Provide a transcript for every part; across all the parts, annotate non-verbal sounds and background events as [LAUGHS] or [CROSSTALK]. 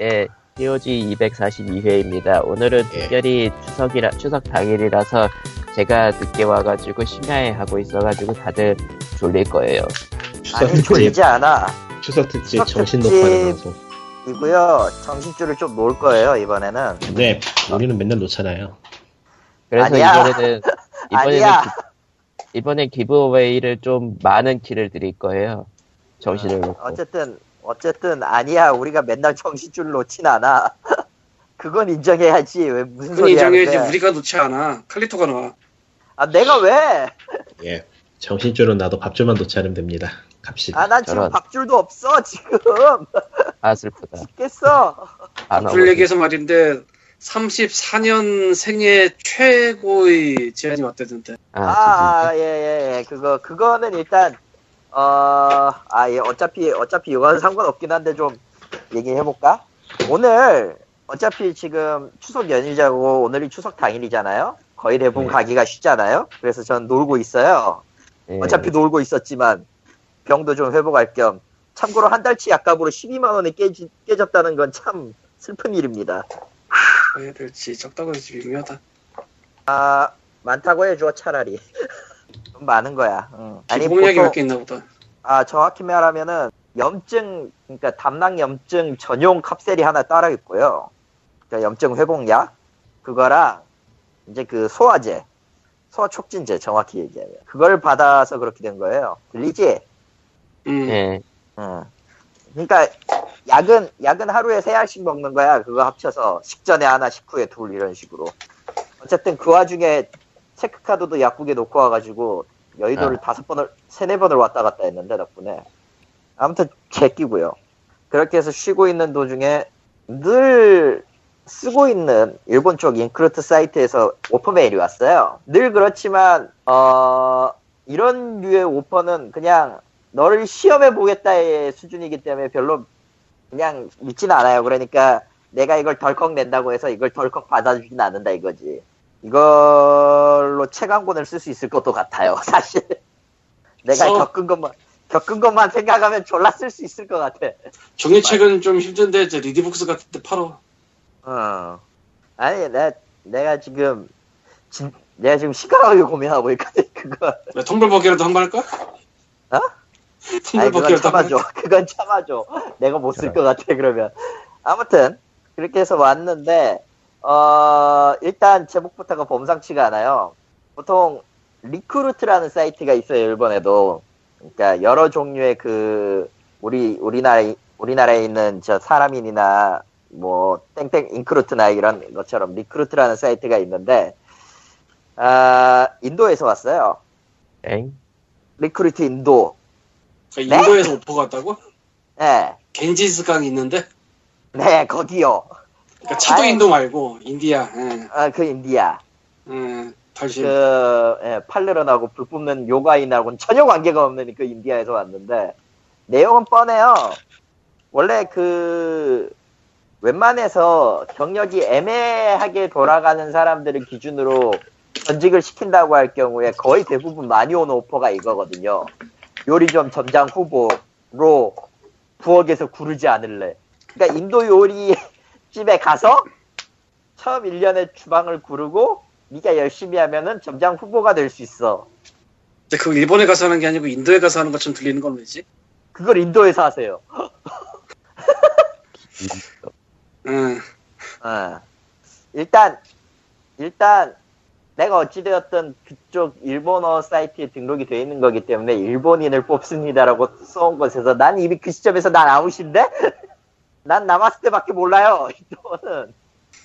예, POG 242회입니다. 오늘은 예. 특별히 추석이라, 추석 당일이라서 제가 늦게 와가지고 심야에 하고 있어가지고 다들 졸릴 거예요. 추석 아니 특집, 졸리지 않아 추석 특집 추석 정신. 녹화하는 방송. 이고요 정신줄을 좀 놓을 거예요 이번에는 근데 우리는 맨날 놓잖아요. 그래서 아니야. 이번에는, [LAUGHS] 이번에는, 아니야 기, 이번엔 기브어웨이를 좀 많은 키를 드릴 거예요. 정신을 놓고. 어쨌든 어쨌든 아니야 우리가 맨날 정신줄 놓진 않아 [LAUGHS] 그건 인정해야지 왜 무슨 그건 소리 인정해야지 하는데 우리가 놓지 않아 칼리토가 나와 아 내가 왜? [LAUGHS] 예. 정신줄은 나도 밥줄만 놓지 않으면 됩니다. 갑시다. 아 난 지금 저런. 밥줄도 없어 지금 아, 슬프다. [LAUGHS] 죽겠어 안술 나오고. 얘기해서 말인데 34년 생애 최고의 제안이 왔다던데 아, 아 예 예 예, 그거 그거는 일단 어아예 어차피 어차피 이건 상관없긴 한데 좀 얘기해 볼까? 오늘 어차피 지금 추석 연휴자고 오늘이 추석 당일이잖아요. 거의 대부분 네. 가기가 쉽잖아요. 그래서 전 놀고 있어요. 예. 어차피 놀고 있었지만 병도 좀 회복할 겸 참고로 한 달치 약값으로 12만 원이 깨지, 깨졌다는 건 참 슬픈 일입니다. 뭐 해야 될지 적다고 해서 미묘하다 아 많다고 해줘 차라리 [LAUGHS] 좀 많은 거야. 응. 아니 보통 몇개 있나 보다 아 정확히 말하면은 염증 그러니까 담낭 염증 전용 캅셀이 하나 따라 있고요. 그러니까 염증 회복약 그거랑 이제 그 소화제 소화 촉진제 정확히 얘기하면 그걸 받아서 그렇게 된 거예요. 들리지? 음. 예. 응. 그러니까 약은 약은 하루에 세 알씩 먹는 거야. 그거 합쳐서 식전에 하나, 식후에 둘 이런 식으로. 어쨌든 그 와중에 체크카드도 약국에 놓고 와가지고 여의도를 다섯 번을 세네 번을 왔다 갔다 했는데 덕분에 아무튼 제끼고요. 그렇게 해서 쉬고 있는 도중에 늘 쓰고 있는 일본 쪽 인크루트 사이트에서 오퍼 메일이 왔어요. 늘 그렇지만 어 이런 류의 오퍼는 그냥 너를 시험해 보겠다의 수준이기 때문에 별로 그냥 믿지는 않아요. 그러니까 내가 이걸 덜컥 낸다고 해서 이걸 덜컥 받아주진 않는다 이거지. 이걸로 책한 권을 쓸수 있을 것도 같아요. [LAUGHS] 사실 내가 써. 겪은 것만 겪은 것만 생각하면 졸라 쓸 수 있을 것 같아. 종이책은 좀 힘든데 이제 리디북스 같은 데 팔어 어. 아니 내가 내가 지금 진, 내가 지금 심각하게 고민하고 있거든 그거. 왜 텀블벅이라도 한 번 할까? 어? 번 참아줘. 그건 참아줘. 내가 못 쓸 것 같아 그러면. 아무튼 그렇게 해서 왔는데 어 일단 제목부터가 범상치가 않아요. 보통 리크루트라는 사이트가 있어요 일본에도. 그러니까 여러 종류의 그 우리 우리나라 우리나라에 있는 저 사람인이나 뭐 땡땡 인크루트나 이런 것처럼 리크루트라는 사이트가 있는데 아 인도에서 왔어요. 엥? 리크루트 인도. 그러니까 인도에서 오퍼가 왔다고? 네. 겐지스강이 있는데 네, 거기요. 그러니까 차도 아이. 인도 말고 인디아 예. 아, 그 인디아. 예. 달실 그, 예, 팔르런하고 불 뿜는 요가인하고는 전혀 관계가 없는 그 인디아에서 왔는데, 내용은 뻔해요. 원래 그, 웬만해서 경력이 애매하게 돌아가는 사람들을 기준으로 전직을 시킨다고 할 경우에 거의 대부분 많이 오는 오퍼가 이거거든요. 요리점 점장 후보로 부엌에서 구르지 않을래. 그러니까 인도 요리 집에 가서 처음 1년에 주방을 구르고 네가 열심히 하면은 점장 후보가 될 수 있어. 근데 그거 일본에 가서 하는 게 아니고 인도에 가서 하는 것처럼 들리는 건 왜지? 그걸 인도에서 하세요. [LAUGHS] 예. 어. 일단 일단 내가 어찌되었든 그쪽 일본어 사이트에 등록이 되어 있는 거기 때문에 일본인을 뽑습니다라고 써온 것에서 난 이미 그 시점에서 난 아웃인데? 난 남았을 때밖에 몰라요. [LAUGHS] 인도는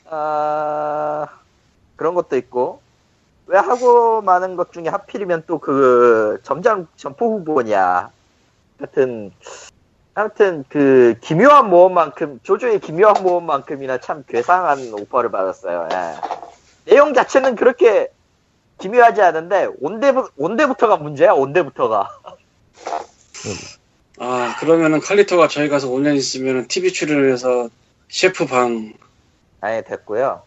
아 그런 것도 있고 왜 하고 많은 것 중에 하필이면 또 그 점장 점포 후보냐 하여튼 아무튼 그 기묘한 모험만큼 조조의 기묘한 모험만큼이나 참 괴상한 오퍼를 받았어요. 예. 내용 자체는 그렇게 기묘하지 않은데 온데부, 온데부터가 문제야. 온데부터가. 아 그러면은 칼리토가 저희 가서 5년 있으면 TV 출연을 해서 셰프 방 아예 됐고요.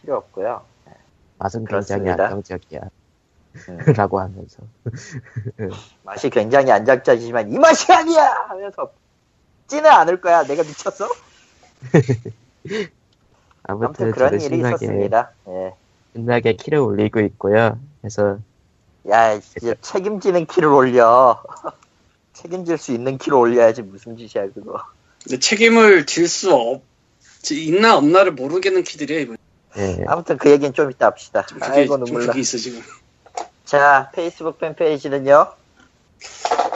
필요 없고요. 맛은 굉장히 그렇습니다. 안정적이야. 음. [LAUGHS] 라고 하면서. [LAUGHS] 맛이 굉장히 안장짜지만 이 맛이 아니야 하면서 찌는 않을 거야. 내가 미쳤어? [LAUGHS] 아무튼 아무튼 그런 일이 신나게 있었습니다. 예. 신나게 키를 올리고 있고요. 그래서 야, 이제 책임지는 키를 올려. 책임질 수 있는 키를 올려야지 무슨 짓이야 그거. 근데 책임을 질 수 없, 있나 없나를 모르겠는 키들이야, 이번. 예, 아무튼 그 얘기는 좀 이따 합시다. 좀 그게, 아이고 좀 눈물 나. 있어, 지금. 자, 페이스북 팬페이지는요.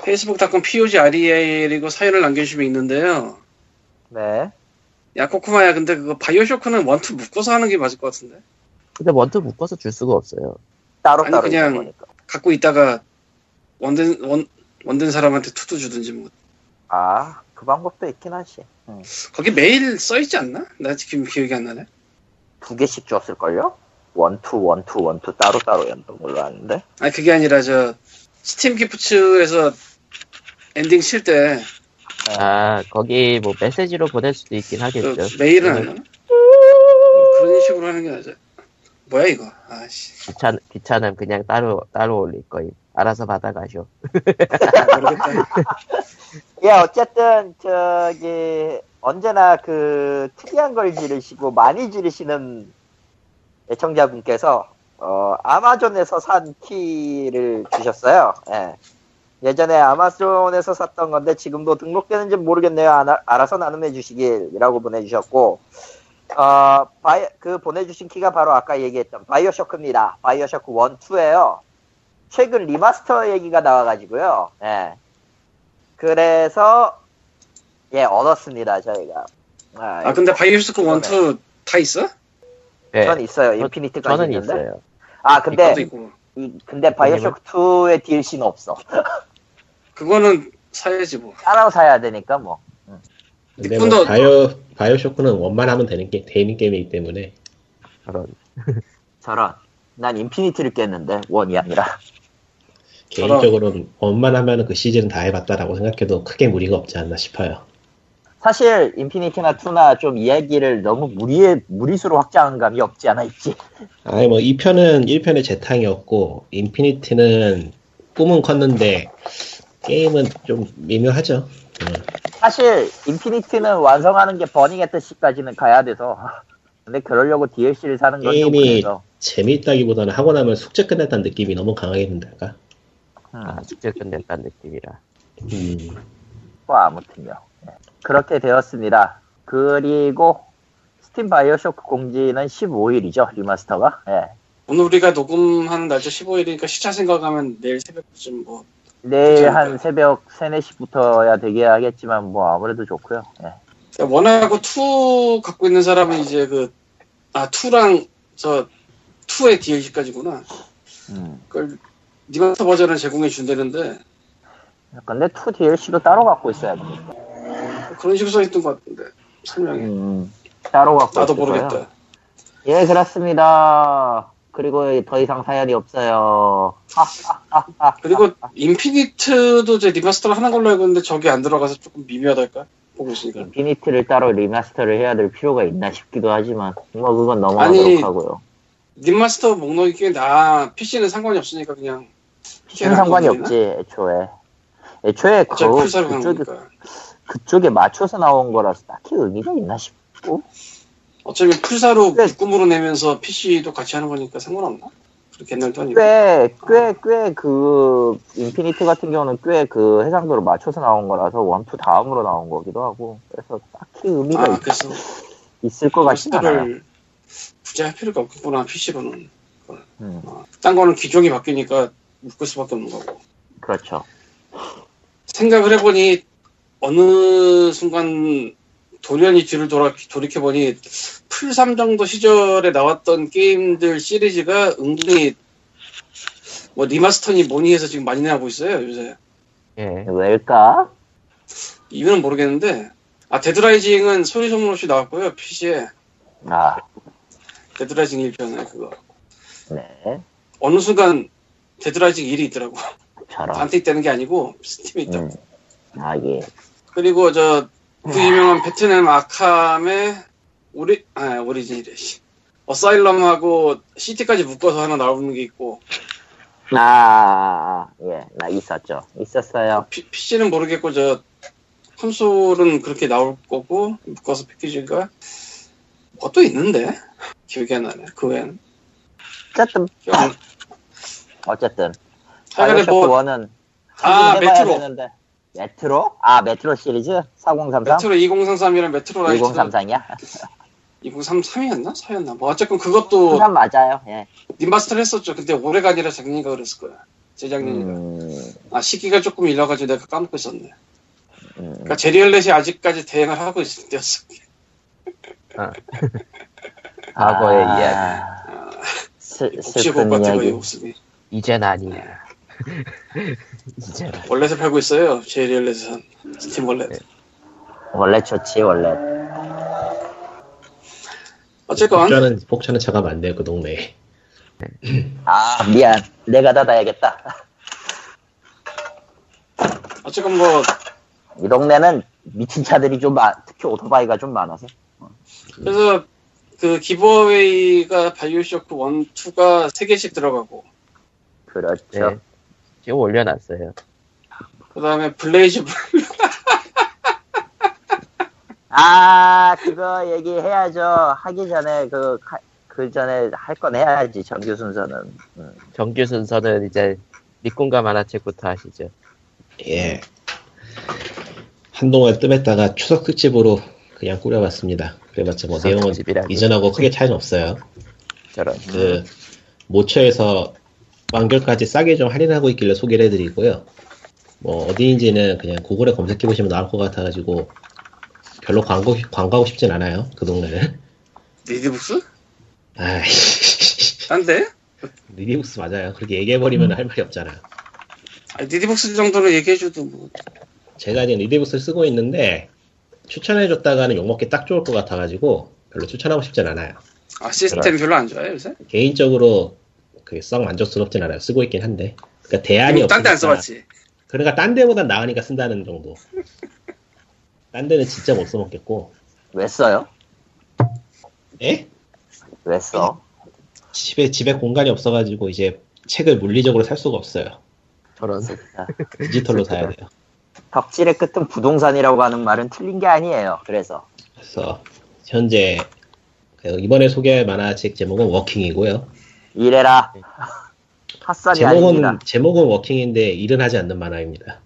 페이스북닷컴 POG REAL이고 사연을 남겨주시면 있는데요. 네. 야, 코코마야, 근데 그거 바이오쇼크는 원투 묶어서 하는 게 맞을 것 같은데? 근데 원투 묶어서 줄 수가 없어요. 따로 아니, 따로 그냥-. 갖고 있다가 one 된, one, one 된 사람한테 two도 주든지 뭐. 아, 그 방법도 있긴 하지. 거기 메일 써있지 않나? 나 지금 기억이 안 나네. 두 개씩 줬을걸요? one two, one two, one two 따로 따로였던 걸로 아는데. 아니, 그게 아니라 저, 스팀 기프츠에서 엔딩 칠 때, 아 거기 뭐 메시지로 보낼 수도 있긴 그 하겠죠. 메일은 안 하나? 뭐 그런 식으로 하는 게 나죠. 뭐야, 이거? 아씨. 귀찮 귀찮음 그냥 따로 따로 올릴 거임. 알아서 받아가쇼. [LAUGHS] 예, 어쨌든 저기 언제나 그 특이한 걸 지르시고 많이 지르시는 애청자분께서 어, 아마존에서 산 키를 주셨어요. 예. 예전에 아마존에서 샀던 건데 지금도 등록되는지 모르겠네요. 아, 알아서 나눔해 주시길이라고 보내주셨고 어, 바이, 그 보내주신 키가 바로 아까 얘기했던 바이오쇼크입니다. 바이오쇼크 1, 2에요. 최근 remaster 얘기가 나와가지고요. 예. 그래서 예 얻었습니다 저희가. 아, 아, 근데 바이오쇼크 one two 다 있어? 예, 전 있어요. 저- Infinite까지 저는 있는데. 있어요. 아 근데. 이, 근데 바이오쇼크 2의 DLC는 없어. [LAUGHS] 그거는 사야지 뭐. 따로 사야 되니까 뭐. 근데 뭐 바이오 바이오쇼크는 one만 하면 되는 게 되는 게임이기 때문에 그런 저런. 난 인피니티를 깼는데 one이 아니라. 개인적으로는 one만 하면 그 시즌은 다 해봤다라고 생각해도 크게 무리가 없지 않나 싶어요. 사실 인피니티나 2나 좀 이야기를 너무 무리 무리수로 확장한 감이 없지 않아 있지. 아니 뭐 2편은 1편의 재탕이었고 인피니티는 꿈은 컸는데 게임은 좀 미묘하죠. 음. 사실 인피니티는 완성하는 게 Burial at Sea까지는 가야 돼서. 근데 그러려고 DLC를 사는 건 좀 게임이. 재미있다기보다는 하고 나면 숙제 끝냈다는 느낌이 너무 강하게 든달까? 음. 아, 직접 끝냈다는 느낌이라. 음. 뭐 아무튼요. 예. 그렇게 되었습니다. 그리고 스팀 바이오쇼크 공지는 15일이죠 remaster가. 예. 오늘 우리가 녹음하는 날짜 15일이니까 시차 생각하면 내일 새벽쯤 뭐. 내일? 한 새벽 3, 4시부터야 되게 하겠지만 뭐 아무래도 좋고요. 예. one하고 two 갖고 있는 사람은 이제 그, 아, two랑 저, two의 DLC까지구나. 음. 그걸 remaster 버전을 제공해 준다는데 근데 2 DLC도 따로 갖고 있어야 됩니다. 그런 식으로 써있던 것 같은데 설명이 음. 따로 갖고 나도. 모르겠다. 예, 그렇습니다. 그리고 더 이상 사연이 없어요. 하하하하. 그리고 인피니트도 제 remaster를 하는 걸로 알고 있는데 저기 안 들어가서 조금 미묘하달까 보고 있으니까 인피니티를 따로 remaster를 해야 될 필요가 있나 싶기도 하지만 뭐 그건 너무 아니, 하고요. remaster 목록이 꽤나 PC는 상관이 없으니까 그냥 PC는 상관이 없지 애초에. 애초에 그, 그쪽에, 그쪽에 맞춰서 나온 거라서 딱히 의미가 있나 싶고. 어차피 플4로 네. 묶음으로 내면서 PC도 같이 하는 거니까 상관없나? 그렇게 옛날 도 아니고 꽤, 꽤, 꽤 그, 인피니티 같은 경우는 꽤 그 해상도를 맞춰서 나온 거라서 one two 다음으로 나온 거기도 하고. 그래서 딱히 의미가 아 있, 그래서 있을 것 같진 않아요. 굳이 할 필요가 없겠구나 PC로는 음, 딴 거는 기종이 바뀌니까 묶을 수밖에 없는 거고 그렇죠. 생각을 해보니 어느 순간 돌연히 뒤를 돌아, 돌이켜보니 플3 정도 시절에 나왔던 게임들 시리즈가 은근히 뭐 remaster니 뭐니 해서 지금 많이 나오고 있어요 요새 예. 왜일까? 이유는 모르겠는데 아 데드라이징은 소리 소문 없이 나왔고요 PC에 아, 데드라이징 1편에 그거 네. 어느 순간 데드라이징 1이 있더라고. 나한테 있다는 게 아니고 스팀에 있다 음. 아, 예. 그리고 저 그 유명한 베트남 아캄의 오리 아 오리진이래 씨. 어사일럼하고 시티까지 묶어서 하나 나오는 게 있고 아, 예. 나 있었죠. 있었어요. 피, PC는 모르겠고 저 콘솔은 그렇게 나올 거고 묶어서 패키지가 뭐 또 있는데 기억이 안 나네. 그 외엔 어쨌든 기억. 어쨌든 바이오쇼크 뭐 1은 아, 메트로. 되는데. 메트로? 아 메트로 시리즈? 4033? 메트로 2033이랑 메트로 라이트 2033이야? 2033이었나? 4였나? 뭐 어쨌건 그것도 33 맞아요 예. 리마스터를 했었죠. 근데 올해가 아니라 작년인가 그랬을 거야. 재작년인가. 음, 아 시기가 조금 일러가지고 내가 까먹고 있었네. 음. 그러니까 제리얼렛이 아직까지 대행을 하고 있을 때였어. 과거의 아, 이야기. 못 슬픈 봤지 거의. 이젠 아니야. [LAUGHS] 이젠 원래서 팔고 있어요. 제리얼렛은 스팀 원래. 원래 좋지 원래 어쨌건 복차는 복차는 차가 안 돼요 그 동네에. 아 미안 내가 닫아야겠다 어쨌건 뭐 이 동네는 미친 차들이 좀 많, 특히 오토바이가 좀 많아서 그래서 그 giveaway가 바이오쇼크 1, 2가 3개씩 들어가고 그렇죠 네. 지금 올려놨어요. 그 다음에 블레이즈 블- [LAUGHS] 아 그거 얘기해야죠 하기 전에 그, 카- 그 전에 할 건 해야지 정규 순서는 음. 정규 순서는 이제 리꾼과 만화책부터 하시죠. 예. 한동안 뜸했다가 추석 특집으로 그냥 꾸려봤습니다. 그래봤자 뭐 내용은 특집이라니. 이전하고 크게 차이는 없어요. 저런. 그 모처에서 완결까지 싸게 좀 할인하고 있길래 소개를 해드리고요. 뭐 어디인지는 그냥 구글에 검색해 보시면 나올 것 같아가지고 별로 광고 광고하고 싶진 않아요. 그 동네는. 리디북스? 아이 딴데? 리디북스 맞아요. 그렇게 얘기해 버리면 할 말이 없잖아. 아, 리디북스 정도로 얘기해줘도 뭐 제가 지금 리디북스를 쓰고 있는데 추천해줬다가는 욕먹기 딱 좋을 것 같아가지고 별로 추천하고 싶진 않아요. 아, 시스템 별로 안 좋아요 요새? 개인적으로 그게 썩 만족스럽진 않아요. 쓰고 있긴 한데. 그러니까 대안이 없으니까. 딴데 안 써봤지? 그러니까 딴 데보단 나으니까 쓴다는 정도. 딴 데는 진짜 못 써먹겠고. 왜 써요? 에? 왜 써? 집에 집에 공간이 없어가지고 이제 책을 물리적으로 살 수가 없어요. 저런. 디지털로 사야 돼요. 덕질의 끝은 부동산이라고 하는 말은 틀린 게 아니에요 그래서 그래서 현재 그 이번에 소개할 만화책 제목은 워킹이고요. 이래라 핫살이 아닙니다 제목은 제목은 워킹인데 일은 하지 않는 만화입니다.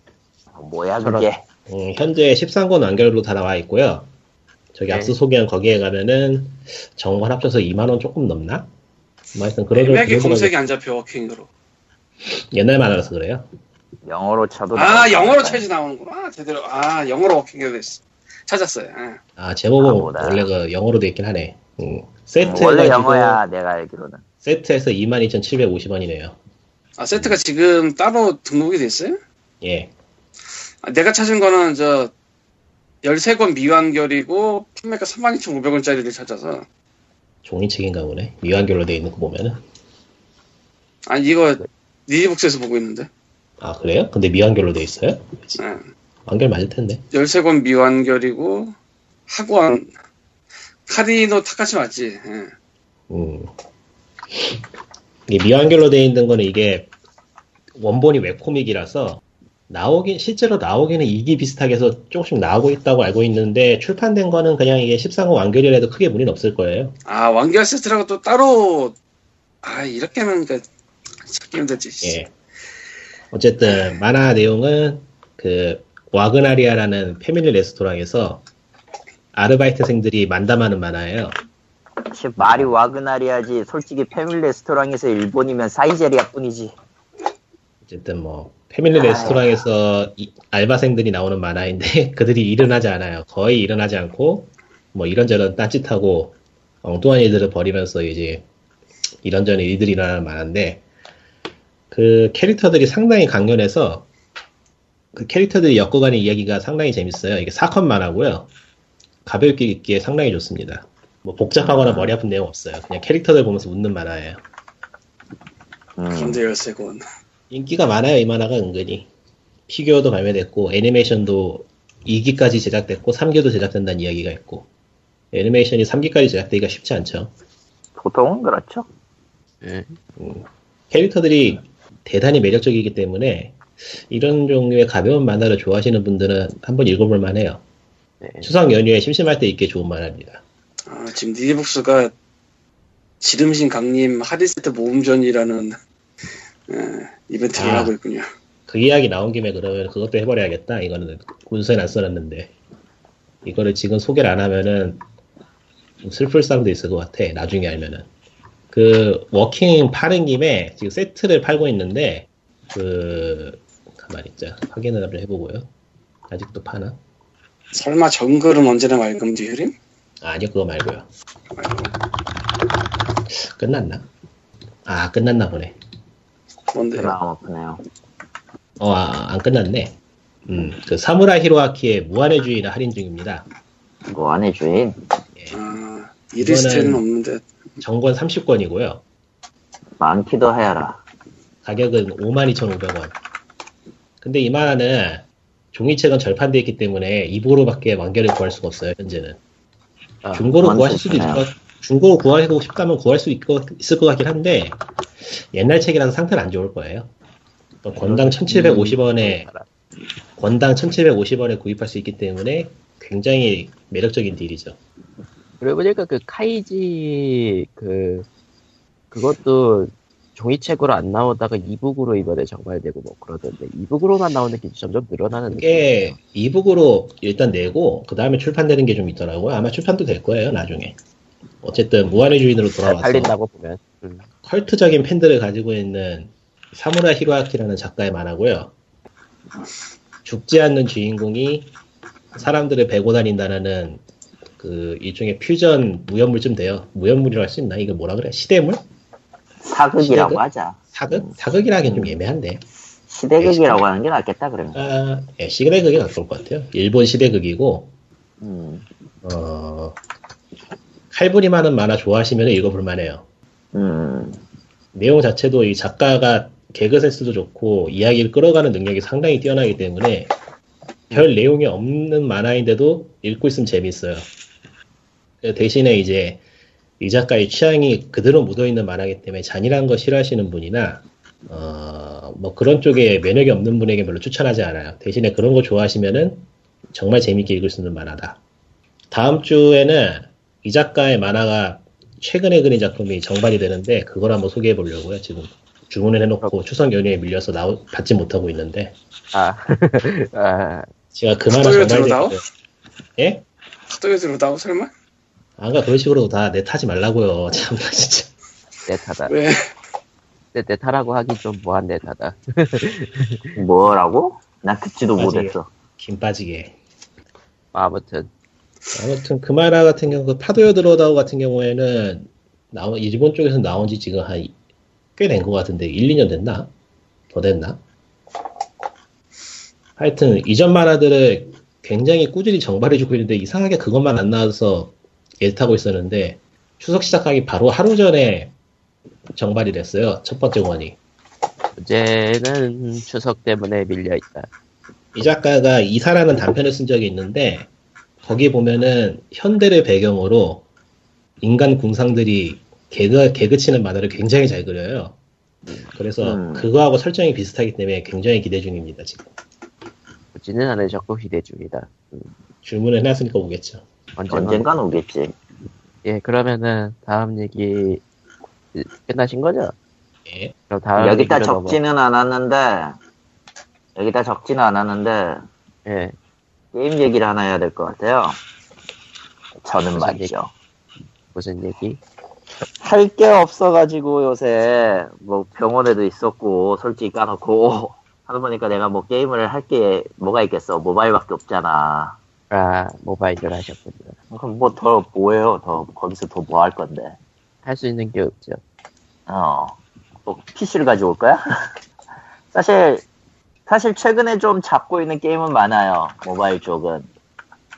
뭐야 그게 음, 현재 13권 완결로 다 나와 있고요. 저기 네. 앞서 소개한 거기에 가면은 정권 합쳐서 2만 원 조금 넘나? 뭐 하여튼 그런 애매하게 검색이 안 잡혀 워킹으로 옛날 만화라서 그래요. 영어로 쳐도 아 영어로? 쳐야지 나오는구나 제대로 아 영어로 워킹이 됐어 찾았어요 아. 아 제목은 아. 원래 그 영어로 돼 있긴 하네. 음, 세트 원래 영어야 내가 알기로는 세트에서 22,750원이네요. 아 세트가 지금 따로 등록이 됐어요? 예. 아, 내가 찾은 거는 저 13권 미완결이고 판매가 32,500원짜리를 찾아서 종이책인가 보네. 미완결로 돼 있는 거 보면은. 아 이거 리디북스에서 보고 있는데 아 그래요? 근데 미완결로 돼 있어요? 예. 완결 맞을 텐데. 13권 미완결이고 학원 카리노 타카시 맞지? 예. 음. 미완결로 돼 있는 거는 이게 원본이 web comic이라서 나오긴 실제로 나오기는 이기 비슷하게 해서 조금씩 나오고 있다고 알고 있는데 출판된 거는 그냥 이게 13권 완결이라도 크게 무리는 없을 거예요. 아 완결 세트라고 또 따로 아 이렇게 하면 그 찾기 힘들지 예. 어쨌든 만화 내용은 그 와그나리아라는 패밀리 레스토랑에서 아르바이트생들이 만담하는 만화예요. 말이 와그나리아지 솔직히 패밀리 레스토랑에서 일본이면 사이제리아 뿐이지 어쨌든 뭐 패밀리 아. 레스토랑에서 이- 알바생들이 나오는 만화인데 [LAUGHS] 그들이 일은 하지 않아요. 거의 일은 하지 않고 뭐 이런저런 딴짓하고 엉뚱한 일들을 벌이면서 이제 이런저런 일들이 일어나는 만화인데 그 캐릭터들이 상당히 강렬해서 그 캐릭터들이 엮어가는 이야기가 상당히 재밌어요. 이게 사건 만화고요. 가볍게 읽기에 상당히 좋습니다. 뭐 복잡하거나 머리 아픈 내용 없어요. 그냥 캐릭터들 보면서 웃는 만화예요. 음, 그런데 13권 인기가 많아요, 이 만화가 은근히. 피규어도 발매됐고, 애니메이션도 2기까지 제작됐고, 3기도 제작된다는 이야기가 있고, 애니메이션이 3기까지 제작되기가 쉽지 않죠. 보통은 그렇죠 예. 캐릭터들이 대단히 매력적이기 때문에, 이런 종류의 가벼운 만화를 좋아하시는 분들은 한번 읽어볼 만해요. 네. 추석 연휴에 심심할 때 읽기 좋은 만화입니다. 아, 지금 니디북스가 지름신 강림 하디세트 모음전이라는 에, 이벤트를 아. 하고 있군요. 그 이야기 나온 김에 그러면 그것도 해버려야겠다. 이거는 문서에 안 써놨는데 이거를 지금 소개를 안 하면은 좀 슬플 사람도 있을 것 같아. 나중에 알면은 그 워킹 파는 김에 지금 세트를 팔고 있는데 그 가만 있자 확인을 한번 해보고요. 아직도 파나? 설마 정글은 언제나 맑음 뒤 흐림? 아, 아니요 그거 말고요. 말고. 끝났나? 아 끝났나 보네. 뭔데요? 마음 아프네요. 어, 아, 안 끝났네. 음, 그 사무라이 히로아키의 무한의 주의를 할인 중입니다. 뭐 안해 주인. 아, 이 리스트에는 없는데 정권 30권이고요. 많기도 해야라. 가격은 52,500원. 근데 이 만화는 종이책은 절판되어 있기 때문에 이보로밖에 완결을 구할 수가 없어요, 현재는. 아, 중고로 구하실 수도 있을. 것, 중고로 구하고 싶다면 구할 수 있, 있을 것 같긴 한데, 옛날 책이라서 상태는 안 좋을 거예요. 또 권당 1,750원에, 권당 1,750원에 구입할 수 있기 때문에 굉장히 매력적인 딜이죠. 그러고 보니까 그 카이지 그 그것도 종이책으로 안 나오다가 이북으로 이번에 정발되고 뭐 그러던데 이북으로만 나오는 게 점점 늘어나는 이게 이북으로 일단 내고 그 다음에 출판되는 게 좀 있더라고요. 아마 출판도 될 거예요 나중에. 어쨌든 무한의 주인으로 잘 돌아와서 팔린다고 보면 음. 컬트적인 팬들을 가지고 있는 사무라 히로아키라는 작가의 만화고요. 죽지 않는 주인공이 사람들을 베고 다닌다는 그 일종의 퓨전 무협물쯤 돼요. 무협물이라고 할 수 있나? 이거 뭐라 그래? 시대물? 사극이라고 시대극? 하자. 사극? 사극이라기엔 좀 애매한데. 시대극이라고 하는 게 낫겠다 그러면. 아, 예, 시대극에 가까울 것 같아요. 일본 시대극이고 음, 어, 칼부리 많은 만화 좋아하시면 읽어볼 만 해요. 음, 내용 자체도 이 작가가 개그 센스도 좋고 이야기를 끌어가는 능력이 상당히 뛰어나기 때문에 별 내용이 없는 만화인데도 읽고 있으면 재밌어요. 대신에 이제 이 작가의 취향이 그대로 묻어있는 만화이기 때문에 잔인한 거 싫어하시는 분이나 어, 뭐 그런 쪽에 면역이 없는 분에게 별로 추천하지 않아요. 대신에 그런 거 좋아하시면은 정말 재밌게 읽을 수 있는 만화다. 다음 주에는 이 작가의 만화가 최근에 그린 작품이 정발이 되는데 그걸 한번 소개해 보려고요. 지금 주문을 해놓고 추석 연휴에 밀려서 나오, 받지 못하고 있는데 아, [LAUGHS] 아 제가 그 만화 들어나와? 때 예? 스토리즈로 나오 설마? 아까 그런 식으로 다 내 타지 말라고요. [LAUGHS] 참나 진짜. 내 타다 왜? 내, 내 타라고 하기 좀 뭐한 내 타다 [LAUGHS] 뭐라고? 난 듣지도 못했어. 김 빠지게. 아무튼 아무튼 그 만화 같은 경우 그 파도요 들어다오 같은 경우에는 나온 일본 쪽에서 나온 지 지금 한 꽤 된 것 같은데 1, 2년 됐나? 더 됐나? 하여튼 이전 만화들을 굉장히 꾸준히 정발해주고 있는데 이상하게 그것만 안 나와서 예타고 있었는데 추석 시작하기 바로 하루 전에 정발이 됐어요. 첫 번째 원이. 문제는 추석 때문에 밀려있다 이 작가가 이사라는 단편을 쓴 적이 있는데 거기 보면은 현대를 배경으로 인간 궁상들이 개그 개그 치는 만화를 굉장히 잘 그려요. 그래서 음. 그거하고 설정이 비슷하기 때문에 굉장히 기대 중입니다 지금. 보지는 않으셨고 기대 중이다 음, 주문을 해놨으니까 오겠죠. 언젠가 언젠간 오겠지. 예 그러면은 다음 얘기 끝나신 거죠? 예. 그럼 다음 여기다 얘기로 넘어- 적지는 않았는데, 여기다 적지는 않았는데, 예 게임 얘기를 하나 해야 될 것 같아요. 저는 무슨 말이죠. 무슨 얘기? 할 게 없어가지고 요새 뭐 병원에도 있었고 솔직히 까놓고 [LAUGHS] 하다 보니까 내가 뭐 게임을 할 게 뭐가 있겠어 모바일밖에 없잖아 아 모바일을 하셨군요. 그럼 뭐 더 뭐해요? 더 거기서 더 뭐 할 건데? 할 수 있는 게 없죠. 어 뭐 PC를 가지고 올 거야? [LAUGHS] 사실 사실 최근에 좀 잡고 있는 게임은 많아요. 모바일 쪽은.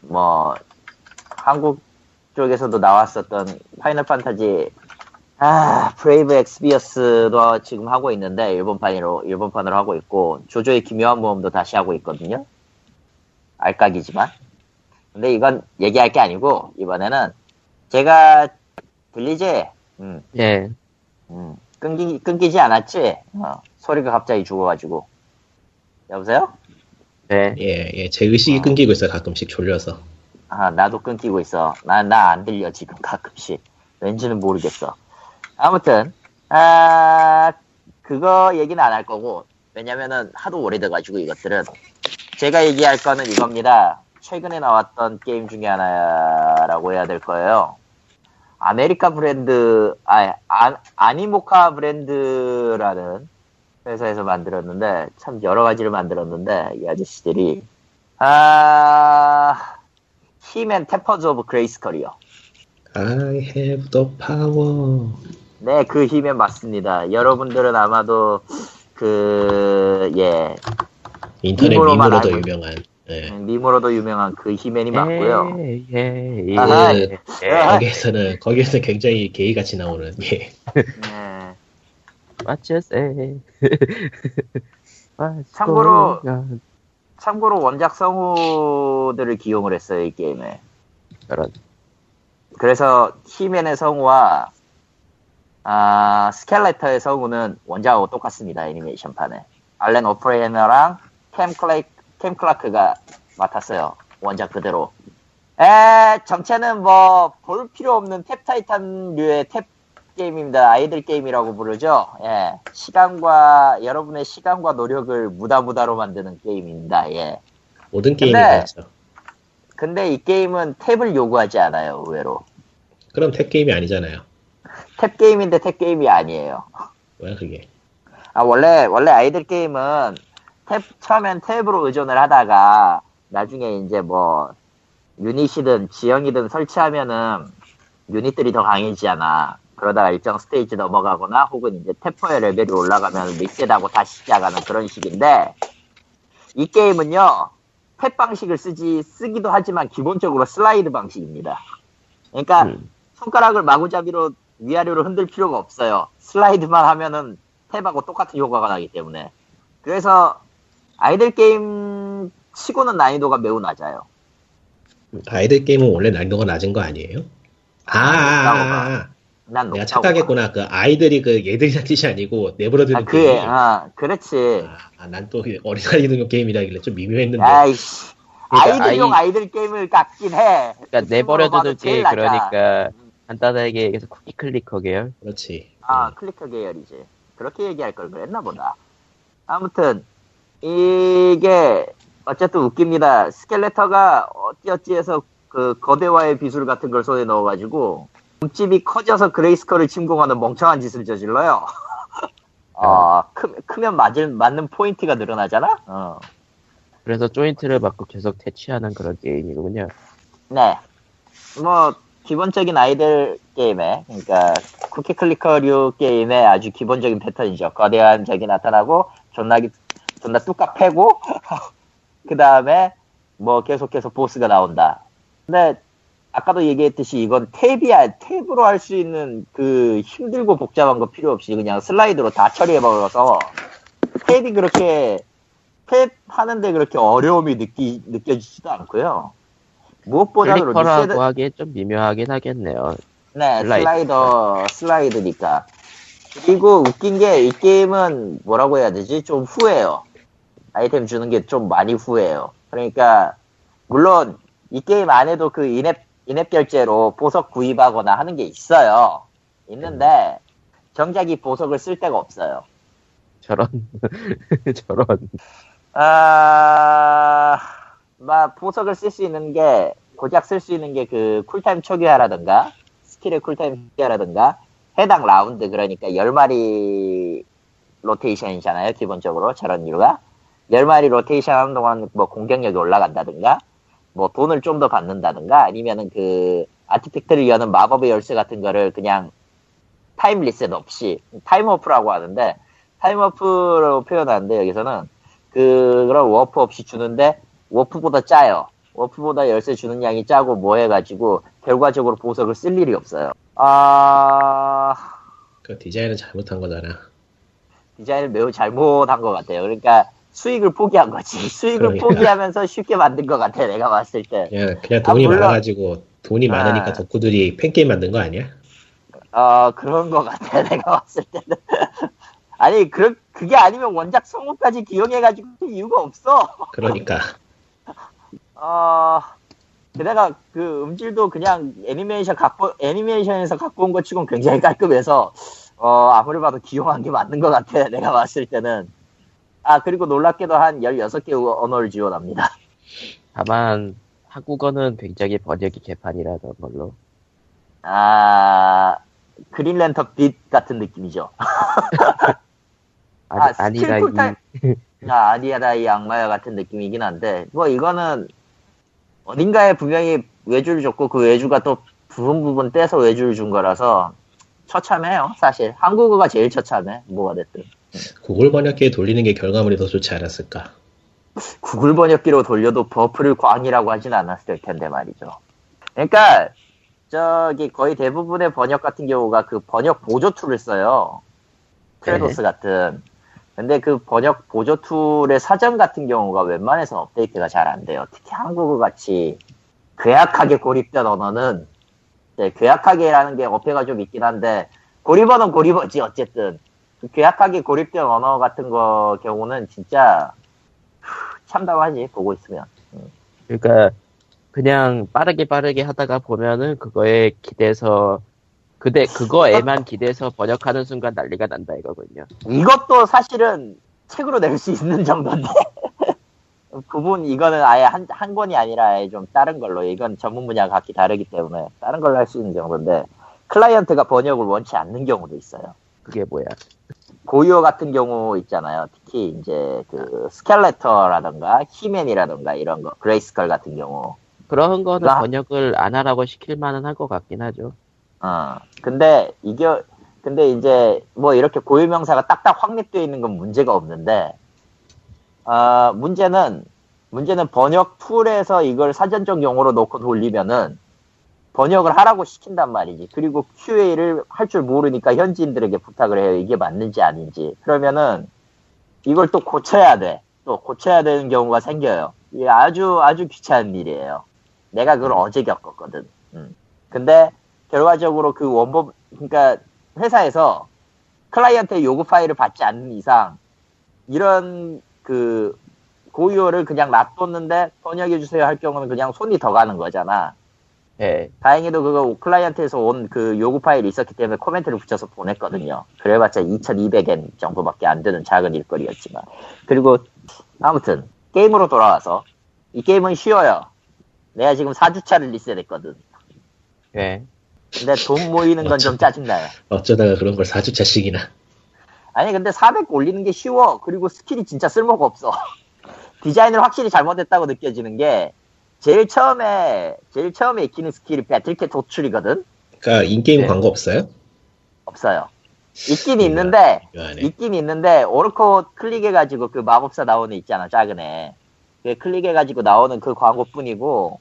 뭐 한국 쪽에서도 나왔었던 Final Fantasy 아 Brave Exvius도 지금 하고 있는데 일본판으로 일본판으로 하고 있고 죠죠의 기묘한 모험도 다시 하고 있거든요. 알까기지만 근데 이건 얘기할 게 아니고 이번에는 제가 들리지? 음, 예 음. 끊기, 끊기지 않았지? 어, 소리가 갑자기 죽어가지고 여보세요? 네. 예, 예, 제 의식이 끊기고 있어 가끔씩 졸려서. 아, 나도 끊기고 있어. 나, 나 안 들려, 지금 가끔씩. 왠지는 모르겠어. 아무튼, 아, 그거 얘기는 안 할 거고, 왜냐면은 하도 오래돼가지고 이것들은. 제가 얘기할 거는 이겁니다. 최근에 나왔던 게임 중에 하나라고 해야 될 거예요. 아메리카 브랜드, 아, 아 Animoca Brands라는 회사에서 만들었는데, 참 여러 가지를 만들었는데, 이 아저씨들이, 아, He-Man Tappers of Grayskull이요. I have the power. 네, 그 히맨 맞습니다. 여러분들은 아마도, 그, 예, 인터넷 밈으로도 알고 유명한. 예. 미모로도 유명한 그 히맨이 맞고요. 예, 예, 예. 아하, 예, 예. 거기에서는 거기에서 굉장히 게이 같이 나오는. 예. 네. You say? What's 참고로-? 참고로 원작 성우들을 기용을 했어요, 이 게임에. 저런. 그래서 He-Man의 성우와 아, Skeletor의 성우는 원작하고 똑같습니다, 애니메이션판에. Alan Oppenheimer랑 Cam, Clay, Cam Clarke가 맡았어요, 원작 그대로. 에, 정체는 뭐, 볼 필요 없는 Tap Titans류의 tap 게임입니다. idle 게임이라고 부르죠. 예. 시간과, 여러분의 시간과 노력을 무다무다로 만드는 게임입니다, 예. 모든 게임이 그렇죠. 근데 이 게임은 탭을 요구하지 않아요, 의외로. 그럼 탭 게임이 아니잖아요. 탭 게임인데 탭 게임이 아니에요. 뭐야 그게? 아, 원래, 원래 아이들 게임은 탭, 처음엔 탭으로 의존을 하다가 나중에 이제 뭐, 유닛이든 지형이든 설치하면은 유닛들이 더 강해지잖아. 그러다가 일정 스테이지 넘어가거나 혹은 이제 탭퍼의 레벨이 올라가면 리셋하고 다시 시작하는 그런 식인데 이 게임은요, tap 방식을 쓰지, 쓰기도 하지만 기본적으로 슬라이드 방식입니다. 그러니까 음. 손가락을 마구잡이로 위아래로 흔들 필요가 없어요. 슬라이드만 하면은 tap하고 똑같은 효과가 나기 때문에. 그래서 idle 게임 치고는 난이도가 매우 낮아요. 아이들 게임은 원래 난이도가 낮은 거 아니에요? 아, 아, 아, 아. 난 내가 착각했구나. 그 idle이 그 애들이란 뜻이 아니고 봐. 내버려두는 아, 그, 게임. 아, 그렇지. 아, 난 또 어린아이들용 게임이라길래 좀 미묘했는데. 아이씨. 그러니까 아이들용 아이- idle 게임 같긴 해. 그러니까 내버려두는 게. 그러니까 간단하게 얘기해서 Cookie Clicker 계열. 그렇지. 아, 음. clicker 계열이지. 그렇게 얘기할 걸 그랬나 보다. 아무튼, 이게, 어쨌든 웃깁니다. Skeletor가 어찌어찌해서 그 거대화의 비술 같은 걸 손에 넣어가지고, 몸집이 커져서 Grayskull을 침공하는 멍청한 짓을 저질러요. [LAUGHS] 어, 크, 크면 맞을, 맞는 포인트가 늘어나잖아? 어. 그래서 조인트를 받고 계속 퇴치하는 그런 게임이군요. 네. 뭐, 기본적인 아이들 게임에, 그러니까, 쿠키 클리커류 게임의 아주 기본적인 패턴이죠. 거대한 적이 나타나고, 존나, 기- 존나 뚝딱 패고, [LAUGHS] 그 다음에, 뭐, 계속해서 보스가 나온다. 근데, 아까도 얘기했듯이 이건 탭이야, 탭으로 할 수 있는 그 힘들고 복잡한 거 필요 없이 그냥 슬라이드로 다 처리해 버려서, 탭이 그렇게, 탭 하는데 그렇게 어려움이 느끼, 느껴지지도 않고요. 무엇보다도 리셋을, 하기에 좀 미묘하긴 하겠네요. 네, 슬라이드. 슬라이더, 슬라이드니까. 그리고 웃긴 게 이 게임은 뭐라고 해야 되지? 좀 후해요. 아이템 주는 게 좀 많이 후해요. 그러니까, 물론, 이 게임 안에도 그 인앱, 인앱 결제로 보석 구입하거나 하는 게 있어요. 있는데, 정작 이 보석을 쓸 데가 없어요. 저런 [LAUGHS] 저런 아, 막 보석을 쓸 수 있는 게 고작 쓸 수 있는 게 그 cool time 초기화라든가 스킬의 cool time 초기화라든가 해당 라운드 그러니까 10마리 로테이션이잖아요 기본적으로 저런 이유가 10마리 로테이션 하는 동안 뭐 공격력이 올라간다든가 뭐 돈을 좀 더 받는다든가 아니면은 그 artifact를 여는 마법의 열쇠 같은 거를 그냥 time reset 없이 time warp라고 하는데 time warp로 표현하는데 여기서는 그, 그런 워프 없이 주는데, warp보다 짜요. warp보다 열쇠 주는 양이 짜고 뭐 해가지고, 결과적으로 보석을 쓸 일이 없어요. 아, 그 디자인은 잘못한 거잖아. 디자인을 매우 잘못한 것 같아요. 그러니까, 수익을 포기한 거지. [LAUGHS] 수익을 그러니까. 포기하면서 쉽게 만든 것 같아, 내가 봤을 때. 그냥 그냥 돈이 아, 물론- 많아가지고 돈이 아. 많으니까 덕후들이 팬게임 만든 거 아니야? 어, 그런 것 같아, [LAUGHS] 내가 봤을 때는. [LAUGHS] 아니 그 그게 아니면 원작 성우까지 기용해가지고 이유가 없어. 그러니까 어 게다가 그 음질도 그냥 애니메이션 갖고 애니메이션에서 갖고 온 것 치곤 굉장히 깔끔해서 어 아무리 봐도 기용한 게 맞는 것 같아. 내가 봤을 때는. 아 그리고 놀랍게도 한 16개 언어를 지원합니다. [LAUGHS] 다만 한국어는 굉장히 번역이 개판이라던 걸로. 아 Green Lantern 빛 같은 느낌이죠. [LAUGHS] 아, 아니라 이 cool time- [LAUGHS] 아, 아리아다 이 악마야 같은 느낌이긴 한데 뭐 이거는 어딘가에 분명히 외주를 줬고 그 외주가 또 부분 부분 떼서 외주를 준 거라서 처참해요 사실 한국어가 제일 처참해 뭐가 됐든 구글 번역기에 돌리는 게 결과물이 더 좋지 않았을까? 구글 번역기로 돌려도 buff를 광이라고 하진 않았을 텐데 말이죠. 그러니까 저기 거의 대부분의 번역 같은 경우가 그 번역 보조 tool을 써요. Trados 같은. 근데 그 번역 보조 tool의 사전 같은 경우가 웬만해서 업데이트가 잘 안 돼요. 특히 한국어 같이 괴악하게 고립된 언어는 네, 괴악하게라는 게 어폐가 좀 있긴 한데 고립어는 고립어지 어쨌든. 그 괴악하게 고립된 언어 같은 거 경우는 진짜 후, 참담하지 보고 있으면. 그러니까 그냥 빠르게 빠르게 하다가 보면은 그거에 기대서 그대 그거에만 기대서 번역하는 순간 난리가 난다 이거군요. 이것도 사실은 책으로 낼 수 있는 정도인데. [LAUGHS] 부분 이거는 아예 한, 한 권이 아니라 아예 좀 다른 걸로. 이건 전문 분야가 각기 다르기 때문에 다른 걸로 할 수 있는 정도인데. 클라이언트가 번역을 원치 않는 경우도 있어요 그게 뭐야? 고유어 같은 경우 있잖아요 특히 이제 그 Skeletor라던가 He-Man이라던가 이런 거 Grayskull 같은 경우 그런 거는 나- 번역을 안 하라고 시킬 만은 할 것 같긴 하죠. 어 근데 이게 근데 이제 뭐 이렇게 고유 명사가 딱딱 확립되어 있는 건 문제가 없는데 아 문제는 문제는 번역 tool에서 이걸 사전적 용어로 놓고 돌리면은 번역을 하라고 시킨단 말이지. 그리고 QA를 할 줄 모르니까 현지인들에게 부탁을 해요. 이게 맞는지 아닌지. 그러면은 이걸 또 고쳐야 돼. 또 고쳐야 되는 경우가 생겨요. 이게 아주 아주 귀찮은 일이에요. 내가 그걸 어제 겪었거든. 음. 근데 결과적으로 그 원본 그러니까 회사에서 클라이언트의 요구 파일을 받지 않는 이상 이런 그 고유어를 그냥 놔뒀는데 번역해 주세요 할 경우는 그냥 손이 더 가는 거잖아. 예. 다행히도 그거 클라이언트에서 온 그 요구 파일이 있었기 때문에 코멘트를 붙여서 보냈거든요. 그래봤자 2200엔 정도밖에 안 되는 작은 일거리였지만. 그리고 아무튼 게임으로 돌아와서 이 게임은 쉬워요. 내가 지금 4주차를 리셋했거든. 예. 근데 돈 모이는 건 좀 짜증나요. 어쩌다가 그런 걸 4주차씩이나. 아니 근데 400 올리는 게 쉬워. 그리고 스킬이 진짜 쓸모가 없어. [LAUGHS] 디자인을 확실히 잘못했다고 느껴지는 게 제일 처음에 제일 처음에 익히는 스킬이 Battle Cat 도출이거든. 그러니까 in-game 네. 광고 없어요? 없어요. 있긴 있는데 묘하네. 있긴 있는데 Orko 클릭해가지고 그 마법사 나오는 있잖아 작은 애. 그 클릭해가지고 나오는 그 광고뿐이고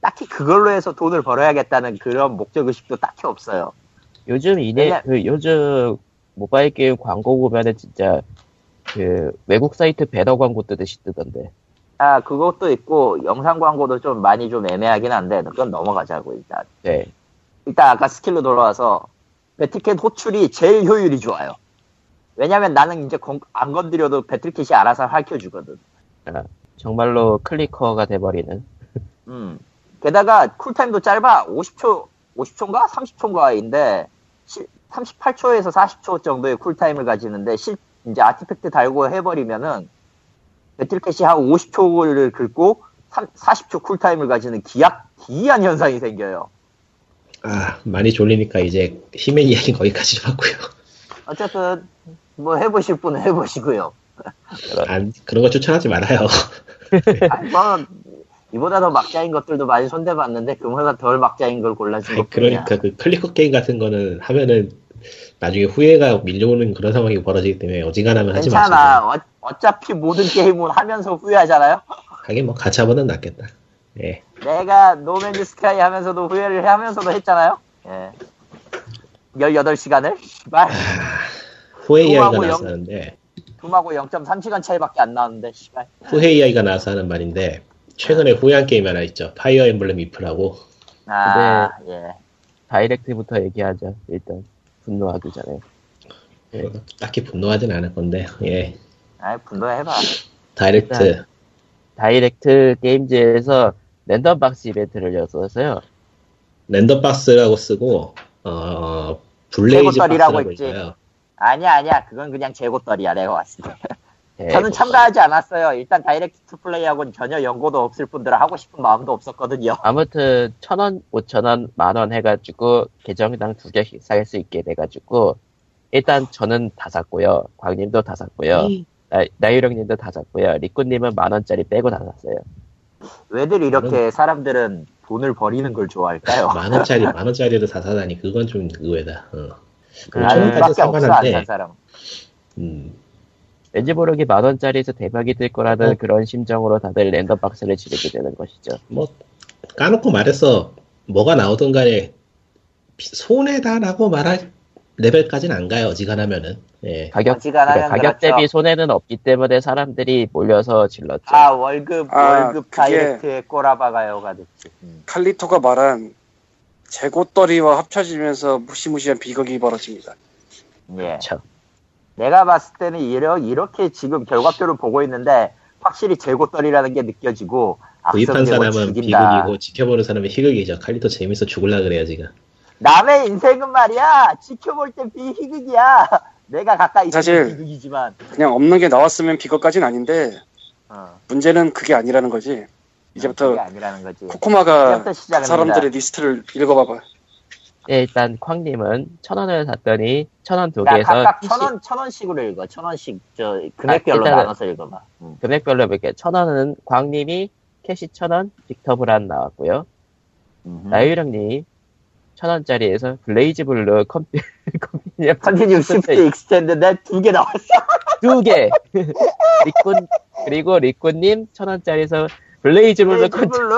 딱히 그걸로 해서 돈을 벌어야겠다는 그런 목적 의식도 딱히 없어요. 요즘 이네 왜냐- 그 요즘 모바일 게임 광고 보면은 진짜 그 외국 사이트 배너 광고 뜨듯이 뜨던데. 아 그것도 있고 영상 광고도 좀 많이 좀 애매하긴 한데 그건 넘어가자고 일단. 네. 일단 아까 스킬로 돌아와서 Battle Cat 호출이 제일 효율이 좋아요. 왜냐면 나는 이제 건- 안 건드려도 Battle Cat이 알아서 밝혀주거든. 정말로 clicker가 돼버리는. 음. 게다가 쿨타임도 짧아. 50초, 50초인가? 30초인가인데, 38초에서 40초 정도의 쿨타임을 가지는데, 실, 이제 artifact 달고 해버리면은, Battle Cat이 한 50초를 긁고, 40초 쿨타임을 가지는 기약, 기이한 현상이 생겨요. 아, 많이 졸리니까 이제 힘의 이야기 거기까지 좀 하고요. 어쨌든, 뭐 해보실 분은 해보시고요. 안, 그런 거 추천하지 말아요. 아니, 뭐, 이보다 더 막장인 것들도 많이 손대봤는데, 그보다 덜 막장인 걸 뿐이야. 그러니까 그 clicker 게임 같은 거는 하면은 나중에 후회가 밀려오는 그런 상황이 벌어지기 때문에 어지간하면 하지 마시고. 괜찮아. 어, 어차피 모든 게임은 하면서 후회하잖아요? 하긴 뭐 가챠보단 낫겠다. 예. 내가 No Man's Sky 하면서도 후회를 하면서도 했잖아요? 예. 18시간을? 씨발. 후회 이야기가 나와서 영- 하는데 Doom하고 0.3시간 차이밖에 안 나왔는데, 씨발. 후회 이야기가 나와서 하는 말인데 최근에 후회한 게임 하나 있죠. Fire Emblem if라고. 아, 예. Direct부터 얘기하자. 일단 분노하기 전에. 예. 딱히 분노하진 않을 건데, 예. 아 분노해봐. Direct. Direct Games에서 랜덤박스 이벤트를 열었어요. 랜덤박스라고 쓰고, 어, Blaze 박스라고 있지. 있어요. 아니야 아니야 그건 그냥 재고떨이야 내가 봤을 때. [LAUGHS] 예, 저는 참가하지 않았어요. 일단 Direct 플레이하고는 전혀 연고도 없을 뿐더러 하고 싶은 마음도 없었거든요. [LAUGHS] 아무튼 천 원, 오천 원, 만 원 해가지고 계정당 두 개씩 살 수 있게 돼가지고 일단 저는 다 샀고요. 광님도 다 샀고요. 나, 나유령님도 다 샀고요. 리꾸님은 만 원짜리 빼고 다 샀어요. 왜들 이렇게 사람들은 돈을 버리는 걸 좋아할까요? [LAUGHS] 만 원짜리, [LAUGHS] 만 원짜리를 다 사다니, 그건 좀 의외다. 어. 그 아, 천 원까지 밖에 없어 안 상관한데. 음, 왠지 모르게 만 원짜리에서 대박이 될 거라는 어. 그런 심정으로 다들 랜덤 박스를 지르게 되는 것이죠. 뭐, 까놓고 말해서, 뭐가 나오든 간에, 비- 손해다라고 말할 레벨까지는 안 가요, 어지간하면은. 예. 가격, 어지간하면 그러니까 가격 그렇죠. 대비 손해는 없기 때문에 사람들이 몰려서 질렀죠. 아 월급 아, 월급 다이렉트에 꼬라박아요가 됐지. 음. 칼리토가 말한 재고떨이와 합쳐지면서 무시무시한 비극이 벌어집니다. 예. 그렇죠. 내가 봤을 때는 이러, 이렇게 지금 결과표를 보고 있는데 확실히 재고떨이라는 게 느껴지고 구입한 악성재고 사람은 죽인다. 비극이고, 지켜보는 사람은 희극이죠. 칼리토 재밌어 죽을라 그래요, 지금. 남의 인생은 말이야 지켜볼 땐 비희극이야. 내가 가까이 있으면 사실- 비극이지만. 그냥 없는 게 나왔으면 비극까지는 아닌데 어, 문제는 그게 아니라는 거지. 이제부터 그게 아니라는 거지. 코코마가 이제부터 그. 사람들의 리스트를 읽어봐봐. 예, 일단 광님은 천 원을 샀더니 천 원두 야, 개에서 각각 천 원, 천 원씩으로 읽어. 천 원씩, 저, 금액별로 일단은- 나눠서 읽어봐. 음. 금액별로 볼게요. 천 원은 광님이 캐시 천 원, Victor Vran 나왔고요. 음. 나유령님 천 원짜리에서 BlazBlue 컴피 [LAUGHS] 컴피니언 Continuum Shift Extend 넷두 개 나왔어. [LAUGHS] 두 개. [LAUGHS] 리꾼 그리고 리꾼님 천 원짜리에서 BlazBlue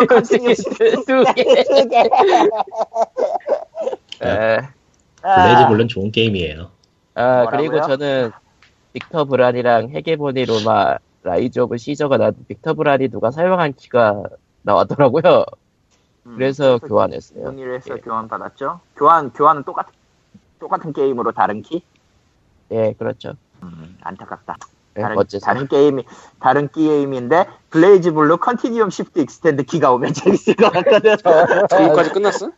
Continuum Shift 두 개. 두 개. 에, Blaze 물론 좋은 게임이에요. 아, 뭐라고요? 그리고 저는 Victor Vran이랑 Hegemony Rome Rise of Caesar가 나왔 Victor Vran이 누가 사용한 키가 나왔더라고요. 음, 그래서 교환했어요. 문의를 해서 예. 교환 받았죠. 교환 교환은 똑같은 똑같은 게임으로 다른 키? 예, 그렇죠. 음, 안타깝다. 예, 다른 어째서. 다른 게임이 다른 게임인데 BlazBlue Continuum Shift Extend 키가 오면 재밌을 것 같거든. 등록까지 끝났어?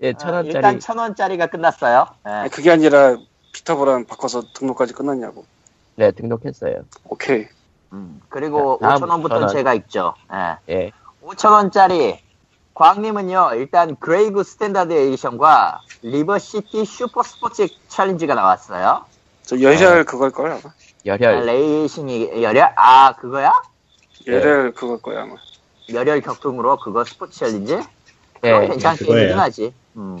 예, 천 아, 원짜리. 일단 천 원짜리가 끝났어요. 예. 그게 아니라 Victor Vran 바꿔서 등록까지 끝났냐고. 네, 등록했어요. 오케이. 음, 그리고 다음 5천 원부터 5,000원. 제가 있죠. 예. 예. 5천 원짜리 광님은요 일단 그레이브 Standard Edition과 River City Super Sports Challenge가 나왔어요. 저 열혈 그걸 거야 아마. 아, 열혈. 레이싱이 열혈 아 그거야? 열혈 그걸 거야 아마. 열혈 격투으로 그거 Sports Challenge? 예. 괜찮은 그거예요. 게임이긴 하지. 음.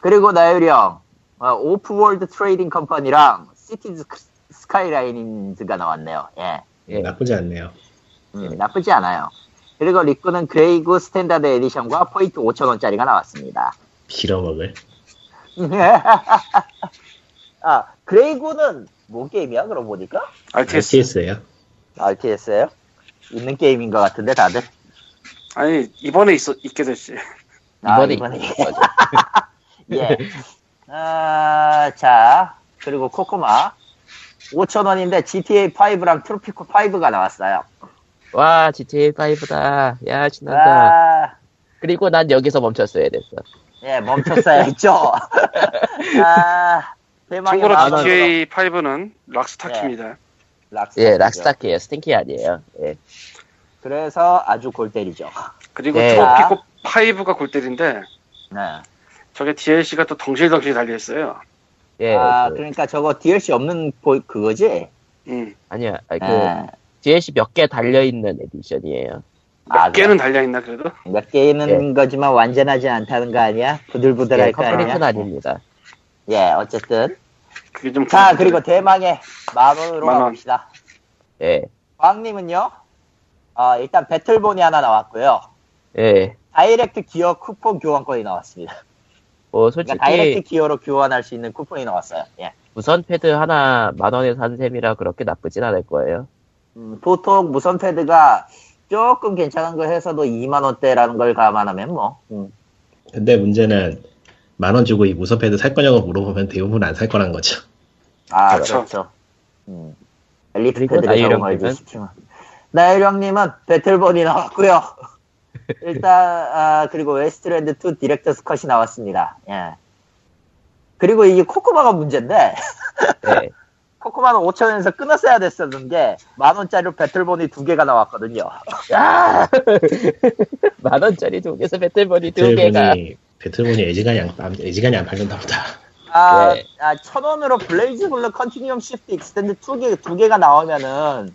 그리고 나유령님 어, Offworld Trading Company랑 Cities Skylines가 나왔네요. 예. 예. 나쁘지 않네요. 음, 나쁘지 않아요. 그리고 리꾼님 그레이브 Standard Edition과 포인트 5천원짜리가 나왔습니다. 빌어먹을. [LAUGHS] 아, 그레이그는 뭔 게임이야, 그럼 보니까? RTS. RTS예요. RTS예요 있는 게임인 것 같은데, 다들? 아니 이번에 있어 있게 됐지. 아, 이번에 이번에. 있는 거죠. [LAUGHS] 예. 아, 자, 그리고 코코마. 5천 원인데 GTA5랑 트로피코 5가 나왔어요. 와, GTA 5다. 야, 신난다. 아, 그리고 난 여기서 멈췄어야 됐어. 예, 멈췄어야 했죠. [LAUGHS] 아, 참고로 GTA 5는 락스타키입니다. 락스타키죠. 예, 락스타키에요. 스팅키 아니에요. 예. 그래서 아주 골 때리죠. 그리고 네. 트로피코 5가 골때리인데 네. 저게 DLC가 또 덩실덩실 달려 있어요. 예. 아, 그, 그러니까 저거 DLC 없는 보- 그거지? 음. 아니야. 아, 그, 예. DLC 몇 개 달려있는 edition이에요. 몇 아, 개는 달려 있나 그래도? 몇 개는 거지만 완전하지 않다는 거 아니야? 부들부들할 예, 거 아니야? 아닙니다. 예, 어쨌든. 그게 좀 자, 부족해. 그리고 대망의 만 원으로 만 원. 가봅시다. 예. 광님은요, 어, 일단 Battleborn이 하나 나왔고요. 예. Direct Gear 쿠폰 교환권이 나왔습니다. 뭐, 그러니까 솔직히, Direct Gear로 교환할 수 있는 쿠폰이 나왔어요. 예. 무선 패드 하나 만 원에 산 셈이라 그렇게 나쁘진 않을 거예요. 음, 보통 무선 패드가 조금 괜찮은 거 해서도 2만 원대라는 걸 감안하면 뭐, 음, 근데 문제는 만 원 주고 이 무선 패드 살 거냐고 물어보면 대부분 안 살 거란 거죠. 아, 그렇죠. 그렇죠. 음. 엘리트 패드를? 적응하지 시키면. 나유령님은 Battleborn이 나왔고요. 일단 아, 그리고 Wasteland 2 Director's Cut이 나왔습니다. 예. 그리고 이게 코코마가 문제인데 네. [LAUGHS] 코코마는 5천 원에서 끊었어야 됐었는 게 만 원짜리로 Battleborn이 두 개가 나왔거든요. 야! [LAUGHS] 만 원짜리 두 개에서 Battleborn이 두 개가. Battleborn이 Battleborn이 애지간히 안, 안- 애지간히 안 팔린다 보다. 아, 예. 아, 천 원으로 BlazBlue Continuum Shift Extend 두 개, 두 개가 나오면은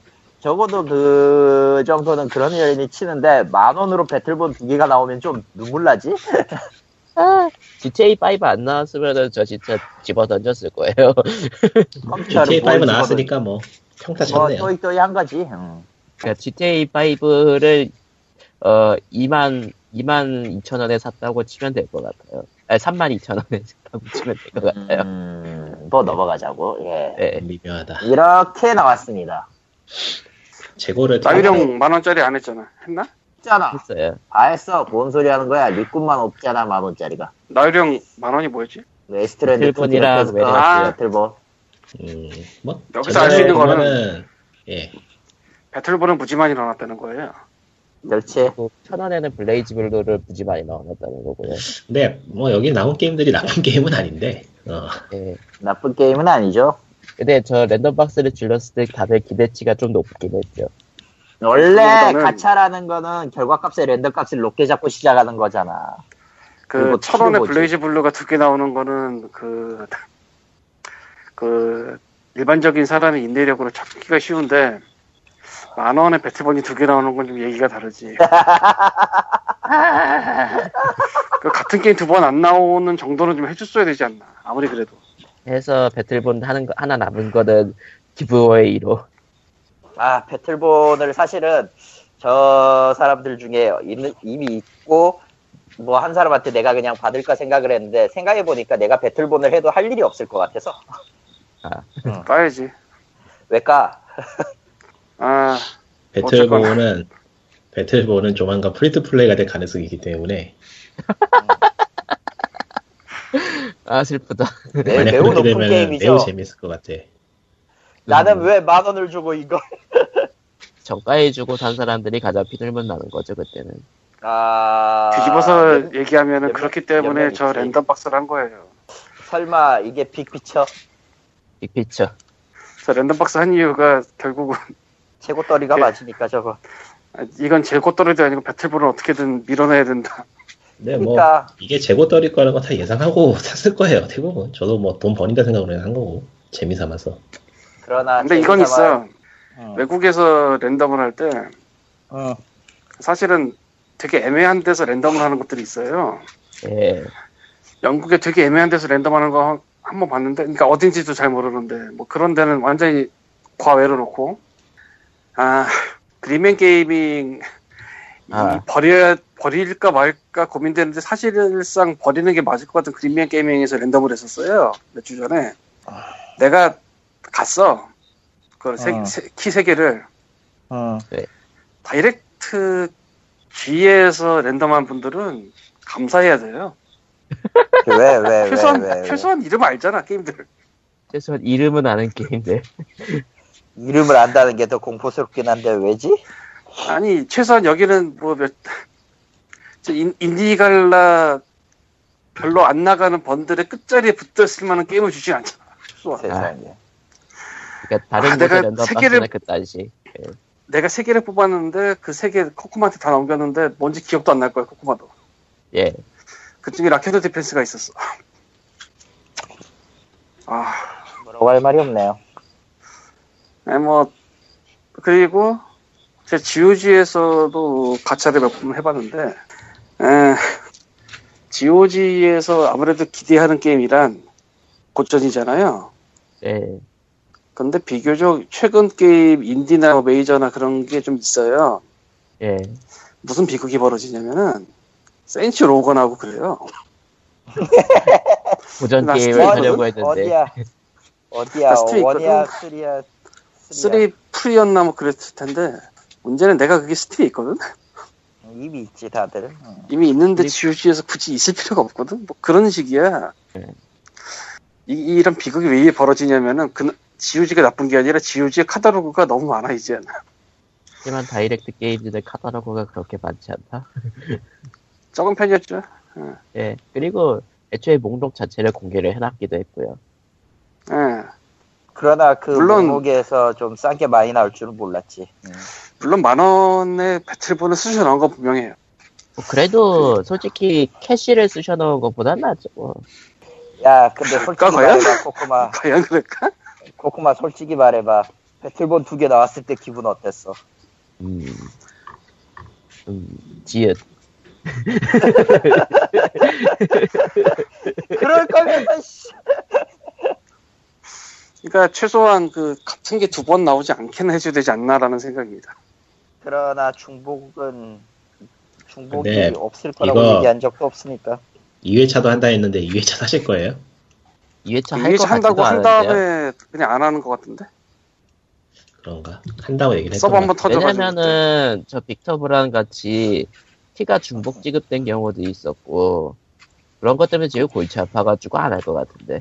적어도 그 정도는 그런 여인이 치는데 만 원으로 Battleborn 두 개가 나오면 좀 눈물 나지? [LAUGHS] 아, GTA5 안 나왔으면은 저 진짜 집어 던졌을 거예요. 컴퓨터를 GTA5 뭘 나왔으니까 뭐 평타 뭐 쳤네요. 또이 또이 한 거지. 응. 그러니까 GTA5를 어 2만 2만 2천 원에 샀다고 치면 될 것 같아요. 아니 3만 2천 원에 샀다고 치면 될 것 같아요. 음, 뭐 넘어가자고. 예. 네. 미묘하다. 이렇게 나왔습니다. 재고를 나유령 만 원짜리 안 했잖아. 했나? 했잖아. 했어요. 다 했어. 뭔 소리 하는 거야. 리꾼만 없잖아, 만 원짜리가. 나유령 만 원이 뭐였지? Wasteland Battleborn이랑 Director's Cut, Waste. Battleborn. 음, 뭐 여기서 알 수 있는 보면은, 거는 예 Battleborn은 무지만이 나왔다는 거예요. 그렇지. 그리고 천 원에는 BlazBlue를 무지 많이 넣어놨다는 거고요. 근데 뭐 여기 나온 게임들이 나쁜 [LAUGHS] 게임은 아닌데 어, 예. 나쁜 게임은 아니죠. 근데 저 랜덤 박스를 질렀을 때 다들 기대치가 좀 높긴 했죠. 원래 그거보다는- 가차라는 거는 결과값에 랜덤 값을 높게 잡고 시작하는 거잖아. 그 그리고 천 원에 치는 거지. Blaz Blue가 두 개 나오는 거는 그, 그, 일반적인 사람의 인내력으로 찾기가 쉬운데, 만 원에 Battleborn이 두 개 나오는 건 좀 얘기가 다르지. [LAUGHS] 그 같은 게임 두 번 안 나오는 정도는 좀 해줬어야 되지 않나. 아무리 그래도. 해서 Battleborn 하는 거 하나 남은 거는 giveaway로. 아, Battleborn을 사실은 저 사람들 중에 있는- 이미 있고 뭐 한 사람한테 내가 그냥 받을까 생각을 했는데 생각해 보니까 내가 Battleborn을 해도 할 일이 없을 것 같아서. 까야지. 왜 까? [LAUGHS] 아, Battleborn은 Battleborn은 조만간 free to play가 될 가능성이 있기 때문에 아 슬프다. 매, 만약 매우 높은 되면 게임이죠. 매우 재밌을 것 같아. 나는 음. 왜만 원을 주고 이걸? [LAUGHS] 정가해주고 산 사람들이 가장 피들문 나는 거죠 그때는. 아, 뒤집어서 몇- 얘기하면은 그렇기 몇 때문에 명저 있지? 랜덤 박스를 한 거예요. 설마 이게 빅피처 빅피처. 저 랜덤 박스 한 이유가 결국은 [LAUGHS] 최고 떨이가 예. 맞으니까 저거. 아, 이건 재고떨어도 아니고 배틀볼은 어떻게든 밀어내야 된다. 근데 뭐 그러니까 이게 재고 떨릴 거라는 거다 예상하고 [LAUGHS] 샀을 거예요 대부분. 저도 뭐 돈 버린다 생각으로 한 거고 재미 삼아서. 그러나 근데 이건 재미삼아- 있어요. 응. 외국에서 랜덤을 할때 응. 사실은 되게 애매한 데서 랜덤을 하는 것들이 있어요. 예. 영국에 되게 애매한 데서 랜덤하는 거 한 번 봤는데, 그러니까 어딘지도 잘 모르는데 뭐 그런 데는 완전히 과외로 놓고 아 그리맨 게이밍 이 아. 버려야 버릴까 말까 고민되는데 사실상 버리는 게 맞을 것 같은 그린맨 게이밍에서 랜덤을 했었어요 몇 주 전에 내가 갔어 그 어. 키세 개를 응. 다이렉트 G에서 랜덤한 분들은 감사해야 돼요. [LAUGHS] 왜, 왜, 왜, 최소한 왜, 왜. 최소한 이름 알잖아 게임들. 최소한 이름은 아는 게임들. [LAUGHS] 이름을 안다는 게 더 공포스럽긴 한데 왜지? 아니 최소한 여기는 뭐 몇 인디갈라 별로 안 나가는 번들의 끝자리에 붙었을 만한 게임을 주지 않잖아. 세상에. 그러니까 다른 아, 내가 랜덤 세 박스는 개를- 그딴식. 내가 세 개를 뽑았는데 그 세 개 코코마한테 다 넘겼는데 뭔지 기억도 안 날 거야 코코마도. 예. 그중에 라켓드 디펜스가 있었어. 아, 뭐라고 할 말이 없네요. 네, 뭐 그리고 제 GOG에서도 가차를 몇 번 해봤는데 에, GOG에서 아무래도 기대하는 게임이란 고전이잖아요. 예. 근데 비교적 최근 게임 인디나 뭐 메이저나 그런 게 좀 있어요. 예. 무슨 비극이 벌어지냐면은 센츄 로건하고 그래요. [LAUGHS] 고전 나 게임을 하려고 했는데. 어디야? 어디야? one이야. three야? three three였나 뭐 그랬을 텐데 문제는 내가 그게 Steam에 있거든. 이미 있지 다들. 응. 이미 있는데 GOG에서 굳이 있을 필요가 없거든. 뭐 그런 식이야. 네. 이, 이런 비극이 왜 벌어지냐면은 그 GOG가 나쁜 게 아니라 GOG의 카탈로그가 너무 많아 이제. 하지만 Direct Games의 카탈로그가 그렇게 많지 않다. [LAUGHS] 적은 편이었죠. 예. 그리고 애초에 목록 자체를 공개를 해놨기도 했고요. 예. 그러나 그 물론- 목록에서 좀 싸게 많이 나올 줄은 몰랐지. 음. 물론 만 원의 배틀본을 쓰셔 나온 건 분명해요. 뭐 그래도 솔직히 캐시를 쑤셔넣은 것보단 낫죠. 뭐. 야, 근데 솔직히 과연? 말해봐, 코코마. [LAUGHS] 과연 그럴까? 코코마 솔직히 말해봐. 배틀본 두 개 나왔을 때 기분 어땠어? 음. 음, 지읒. [LAUGHS] 그럴 거면, 씨. 그러니까 최소한 그 같은 게 두 번 나오지 않게는 해줘야 되지 않나라는 생각입니다. 그러나 중복은, 중복이 없을 거라고 얘기한 적도 없으니까. 2회차도 한다 했는데 2회차 하실 거예요? 2회차 이게 할것 한다고 같지도 한 않은데요. 다음에 그냥 안 하는 것 같은데? 그런가? 한다고 얘기를 서버 했던 한번 것 터져가지고. 왜냐면은 저 빅터 브란 같이 티가 중복 지급된 경우도 있었고 그런 것 때문에 지금 골치 아파가지고 안 할 것 같은데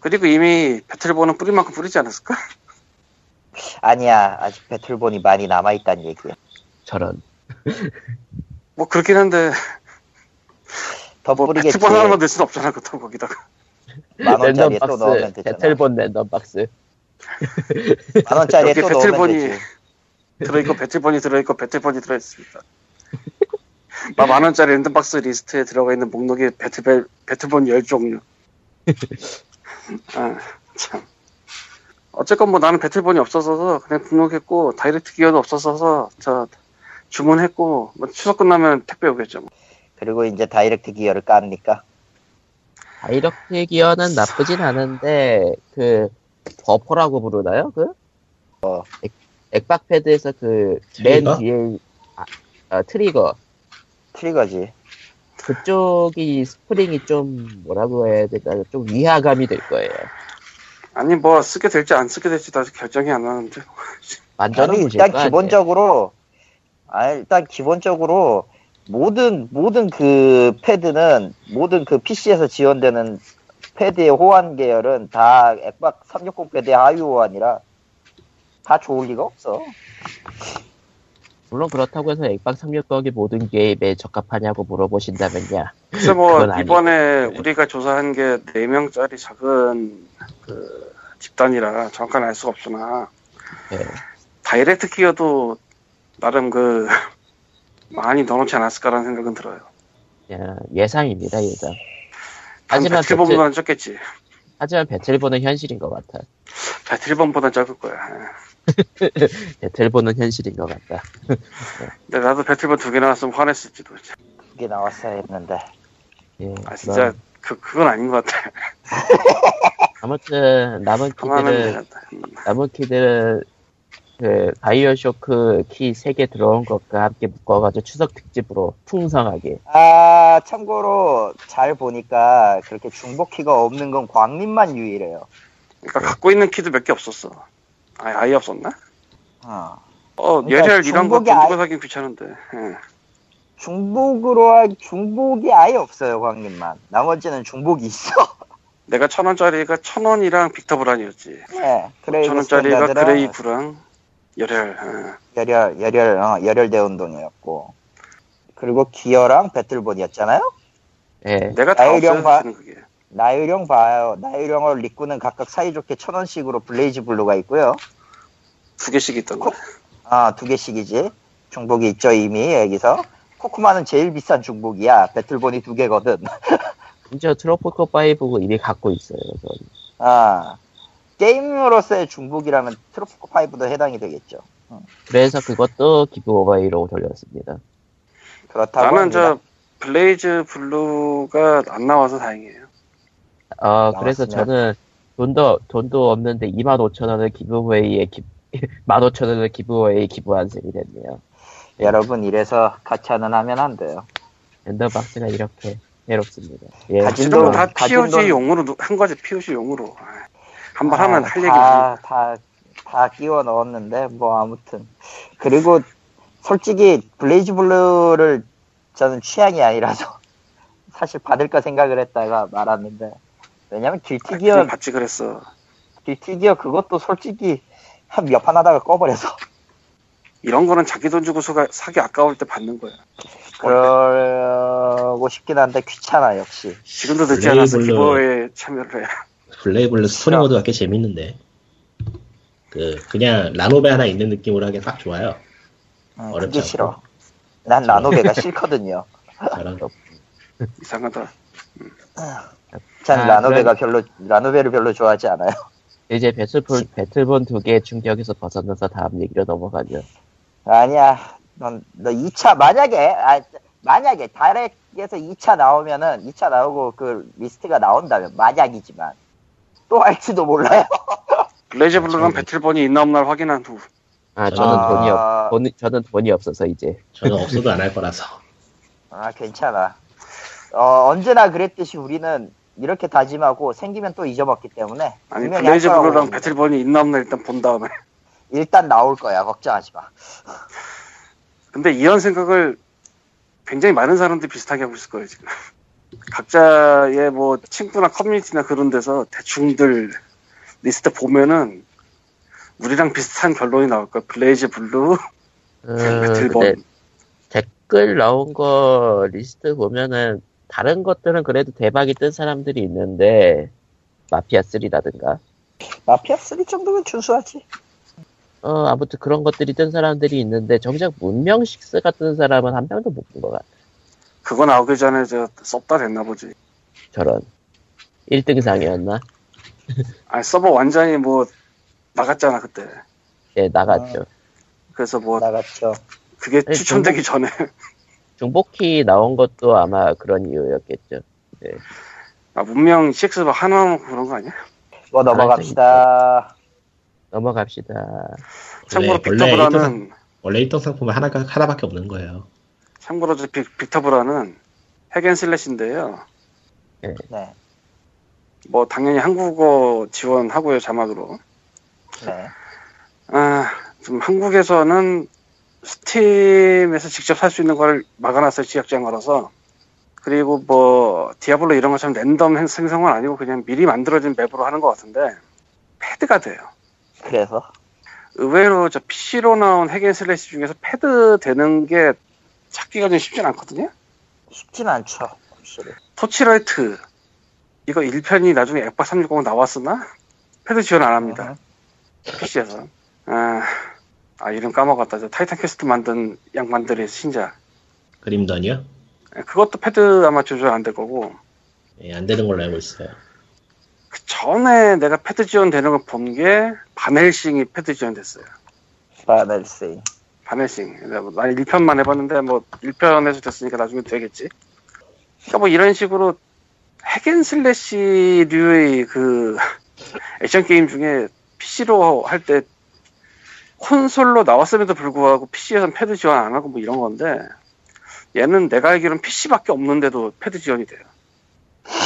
그리고 이미 배틀본은 뿌릴 만큼 뿌리지 않았을까? 아니야, 아직 배틀본이 많이 남아있다는 얘기야. 저런 [LAUGHS] 뭐 그렇긴 한데 더 뭐 뿌리겠지. Battleborn 하나만 낼 수는 없잖아 그렇다고 거기다가 만 원짜리 또 랜덤박스 넣으면 되잖아. Battleborn 랜덤 박스 [LAUGHS] 만 원짜리 여기 또 넣으면 Battleborn이 되지. 들어있고 Battleborn이 들어있고 Battleborn이 들어있습니다. 막 만원짜리 랜덤박스 리스트에 들어가 있는 목록에 Battle, Battleborn 10종류. [LAUGHS] 아, 참. 어쨌건 뭐 나는 Battleborn이 없어서 그냥 등록했고, Direct Gear도 없어서 저 주문했고, 뭐 추석 끝나면 택배 오겠죠. 뭐. 그리고 이제 Direct Gear를 깝니까? Direct Gear는 나쁘진 않은데 그 범퍼라고 부르나요? 그 어. 엑, 엑박패드에서 그맨 trigger? 뒤에 아, 아, trigger trigger지. 그쪽이 스프링이 좀 뭐라고 해야 되나 좀 위화감이 될 거예요. 아니 뭐 쓰게 될지 안 쓰게 될지 아직 결정이 안 나는데. 완전히 [LAUGHS] 일단? 기본적으로, 아, 일단 기본적으로 모든 모든 그 패드는 모든 그 PC에서 지원되는 패드의 호환 계열은 다 액박 360 패드의 하위 호환이라 다 좋을 리가 없어. 물론 그렇다고 해서 액박 360이 모든 게임에 적합하냐고 물어보신다면야 그래서 뭐. 이번에 우리가 조사한 게 4명짜리 작은 그 집단이라 정확한 알 수가 없으나 네. 다이렉트 기어도 나름 그 [LAUGHS] 많이 넣어놓지 않았을까라는 생각은 들어요. 그냥 예상입니다 예상. 단 하지만 배틀본보다는 적겠지. 하지만 배틀보는 현실인 것 같아. 배틀본보다는 적을 거야. 배틀보는 현실인 것 같다. [LAUGHS] 근데 나도 배틀본 두 개 나왔으면 화냈을지도. 그게 나왔어야 했는데. 예, 아 진짜 그럼 그 그건 아닌 것 같아. [LAUGHS] 아무튼 남은 되겠다. 음. 남은 키들은 그 바이오쇼크 키 3개 들어온 것과 함께 묶어가지고 추석 특집으로 풍성하게 아, 참고로 잘 보니까 그렇게 중복 키가 없는 건 광림만 유일해요. 그러니까 갖고 있는 키도 몇 개 없었어. 아예 아예 없었나? 어. 어 그러니까 예랄 이런 거 아예- 사긴 귀찮은데. 예. 중복으로 할 중복이 아예 없어요, 광림만. 나머지는 중복이 있어. [LAUGHS] 내가 천 원짜리가 천 원이랑 빅터 브란이었지. 네, 그레이브 천 원짜리가 그레이프랑 열혈. 예. 열혈, 열혈, 어, 열혈 대 운동이었고. 그리고 기어랑 배틀본이었잖아요? 예, 내가 다 그게. 나유령 봐요. 나유령을 리꾸는 각각 사이좋게 천 원씩으로 블레이즈 블루가 있고요. 두 개씩 있던데. 아, 두 개씩이지. 중복이 있죠, 이미, 여기서. 코쿠마는 제일 비싼 중복이야. Battleborn이 두 개거든. [LAUGHS] 심지어 Tropico 5고 이미 갖고 있어요. 그건. 아, 게임으로서의 중복이라면 Tropico 5도 해당이 되겠죠. 그래서 그것도 giveaway로 돌렸습니다. 그렇다고 나는 합니다. 저 BlazBlue가 안 나와서 다행이에요. 어, 그래서. 저는 돈도, 돈도 없는데 25,000원을 giveaway에 기, [LAUGHS] 15,000원을 giveaway 기부한 셈이 됐네요. 여러분 이래서 가차는 하면 안 돼요. 랜덤박스가 이렇게 해롭습니다. 예. 가진 돈, 다 가진 POG 돈- 용으로 한 거지 POG 용으로. 한번 아, 하면 할 얘기. 다, 다, 다 끼워 넣었는데, 뭐, 아무튼. 그리고, 솔직히, BlazBlue를 저는 취향이 아니라서, [LAUGHS] 사실 받을까 생각을 했다가 말았는데, 왜냐면 아, Guilty 그냥 기어, 받지 그랬어. Guilty Gear 그것도 솔직히 한 몇 판 하다가 꺼버려서. 이런 거는 자기 돈 주고 수가, 사기 아까울 때 받는 거야. 그러고 싶긴 한데 귀찮아, 역시. 지금도 늦지 않아서 BlazBlue- giveaway에 참여를 해. BlazBlue 스토리 모드가 꽤 재밌는데. 그, 그냥 라노베 하나 있는 느낌으로 하기 딱 좋아요. 응, 어렵지 않고. 싫어. 난 라노베가 싫거든요. 이상하다. 전 아, 라노베가 별로, 라노베를 별로 좋아하지 않아요. [LAUGHS] 이제 배틀풀, Battleborn 두 개의 충격에서 벗어나서 다음 얘기로 넘어가죠. 아니야. 넌, 너 2차, 만약에, 아, 만약에 다렉에서 2차 나오면은, 2차 나오고 그 리스트가 나온다면, 만약이지만, 또 할지도 몰라요. [LAUGHS] BlazBlue랑 저는- Battleborn이 있나 없나 확인한 후. 아, 저는 아. 돈이 없, 돈, 저는 돈이 없어서 이제. 저는 없어도 안 할 거라서. 아, 괜찮아. 어, 언제나 그랬듯이 우리는 이렇게 다짐하고 생기면 또 잊어먹기 때문에. 아니 분명히 Blaz 할 거라고 Blue랑 봅니다. Battleborn이 있나 없나 일단 본 다음에. [LAUGHS] 일단 나올 거야. 걱정하지 마. [LAUGHS] 근데 이런 생각을 굉장히 많은 사람들이 비슷하게 하고 있을 거예요 지금. [LAUGHS] 각자의 뭐 친구나 커뮤니티나 그런 데서 대충들 리스트 보면은 우리랑 비슷한 결론이 나올 거야. BlazBlue, 음, Battleborn. 근데 댓글 나온 거 리스트 보면은 다른 것들은 그래도 대박이 뜬 사람들이 있는데 Mafia 3라든가 Mafia 3 정도면 준수하지. 어 아무튼 그런 것들이 뜬 사람들이 있는데 정작 문명 6가 뜬 사람은 한 명도 못 본 것 같아 그거 나오기 전에 저 썩다 됐나 보지. 저런 1등상이었나? 아니 서버 완전히 뭐 나갔잖아 그때. 예 나갔죠 그래서 뭐 나갔죠. 그게 아니, 추천되기 전에 중복키 나온 것도 아마 그런 이유였겠죠 아, 문명 6 하나 그런 거 아니야? 뭐 넘어갑시다. 넘어갑시다 참고로 원래- 원래 빅터 브라는 원래 1등 상품은 하나가, 하나밖에 없는 거예요. 참고로 저 빅, 빅터 브라는 핵앤슬래시인데요. 네. 뭐 당연히 한국어 지원하고요 자막으로. 네. 아, 좀 한국에서는 Steam에서 직접 살 수 있는 걸 막아놨어요 지역제한 거라서. 그리고 뭐 Diablo 이런 것처럼 랜덤 행- 생성은 아니고 그냥 미리 만들어진 맵으로 하는 것 같은데 패드가 돼요. 그래서. 의외로 저 PC로 나온 hack and slash 중에서 패드 되는 게 찾기가 좀 쉽진 않거든요. 쉽진 않죠. 확실히. Torchlight 이거 1편이 나중에 엑박 360 나왔으나 패드 지원 안 합니다. PC에서. 아, 아, 이름 까먹었다. 저 Titan Quest 만든 양반들의 신작. Grim Dawn이요? 예, 그것도 패드 아마 조절 안 될 거고. 예, 안 되는 걸로 알고 있어요. 그 전에 내가 패드 지원되는 걸 본 게 Van Helsing이 패드 지원됐어요. Van Helsing. 뭐, 난 1편만 해봤는데 뭐 1편에서 됐으니까 나중에 되겠지. 그러니까 뭐 이런 식으로 hack and slash류의 그 [LAUGHS] 액션 게임 중에 PC로 할 때 콘솔로 나왔음에도 불구하고 PC에선 패드 지원 안 하고 뭐 이런 건데 얘는 내가 알기로는 PC밖에 없는데도 패드 지원이 돼요.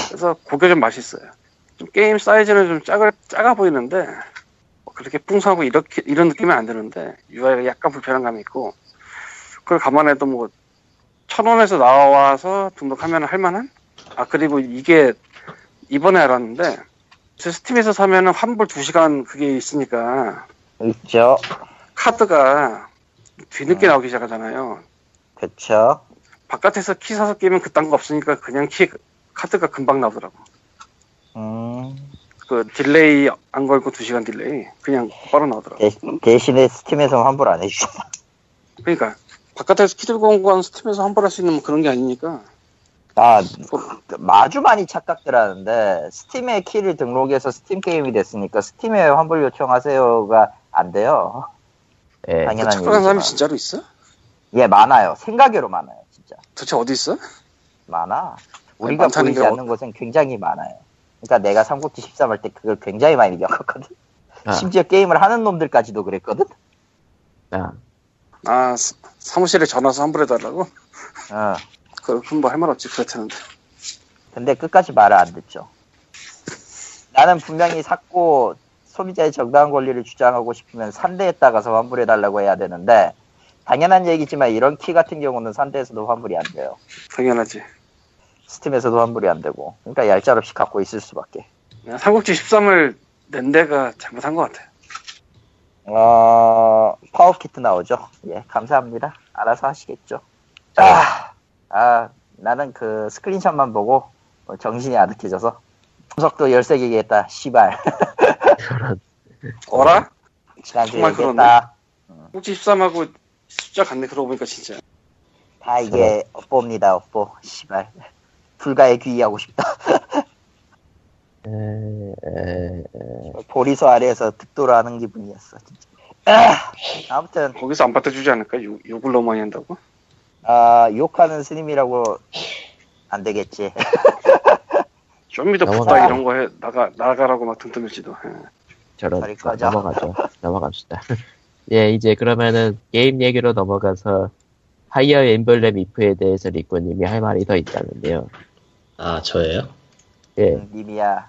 그래서 그게 좀 맛있어요. 좀 게임 사이즈는 좀 작아, 작아 보이는데 뭐 그렇게 풍성하고 이렇게 이런 느낌은 안 드는데 UI가 약간 불편한 감이 있고 그걸 감안해도 뭐 천 원에서 나와서 등록하면 할만한? 아 그리고 이게 이번에 알았는데 제 스팀에서 사면은 환불 2시간 그게 있으니까 있죠. 카드가 뒤늦게 어. 나오기 시작하잖아요. 그쵸. 바깥에서 키 사서 끼면 그딴 거 없으니까 그냥 키 카드가 금방 나오더라고. 음. 그 delay 안 걸고 2시간 delay 그냥 바로 나오더라고. 대, 대신에 Steam에서 환불 안 해주죠. 그러니까 바깥에서 키 들고 온 건 Steam에서 환불할 수 있는 뭐 그런 게 아니니까 아, 아주 많이 착각들 하는데, Steam에 키를 등록해서 스팀 게임이 됐으니까, Steam에 환불 요청하세요가 안 돼요. 예. 당연한 착각한 사람이. 진짜로 있어? 예, 많아요. 생각외로 많아요, 진짜. 도대체 어디 있어? 많아. 우리가 많다는 보이지 게 어- 않는 곳은 굉장히 많아요. 그러니까 내가 삼국지 13할 때 그걸 굉장히 많이 겪었거든. 아. 심지어 게임을 하는 놈들까지도 그랬거든. 아, 아 사- 사무실에 전화 와서 환불해달라고? 어. 그, 그럼 뭐 할 말 없지 그렇다는데 근데 끝까지 말을 안 듣죠. 나는 분명히 샀고 소비자의 정당한 권리를 주장하고 싶으면 산 데에다 가서 환불해달라고 해야 되는데 당연한 얘기지만 이런 키 같은 경우는 산 데에서도 환불이 안 돼요. 당연하지 Steam에서도 환불이 안 되고 그러니까 얄짤없이 갖고 있을 수밖에. 삼국지 13을 낸 데가 잘못한 것 같아요. 어, power-up kit 나오죠. 예, 감사합니다. 알아서 하시겠죠. 아, 아 나는 그 스크린샷만 보고 어, 정신이 아득해져서 분석도 13개 겠다 씨발. 어라? [LAUGHS] 정말 얘기했다. 삼국지 13하고 숫자 같네, 그러고 보니까 진짜. 다 이게 업보입니다, 업보. 씨발. 불가에 귀의하고 싶다. [LAUGHS] 보리서 아래에서 득도를 하는 기분이었어, 진짜. 아, 아무튼, 거기서 안 받아주지 않을까? 욕, 욕을 너무 많이 한다고? 아, 욕하는 스님이라고 안 되겠지. [LAUGHS] 좀 이더 넘어가. 부다 이런 거 해, 나가, 나가라고 막등 떠밀지도. 예. 저런 꺼져. 넘어가죠. 넘어갑시다. [LAUGHS] 예, 이제 그러면은 게임 얘기로 넘어가서 하이어 엠블렘 이프에 대해서 리코님이 할 말이 더 있다는데요. 아 저예요? 예, 음, 님이야.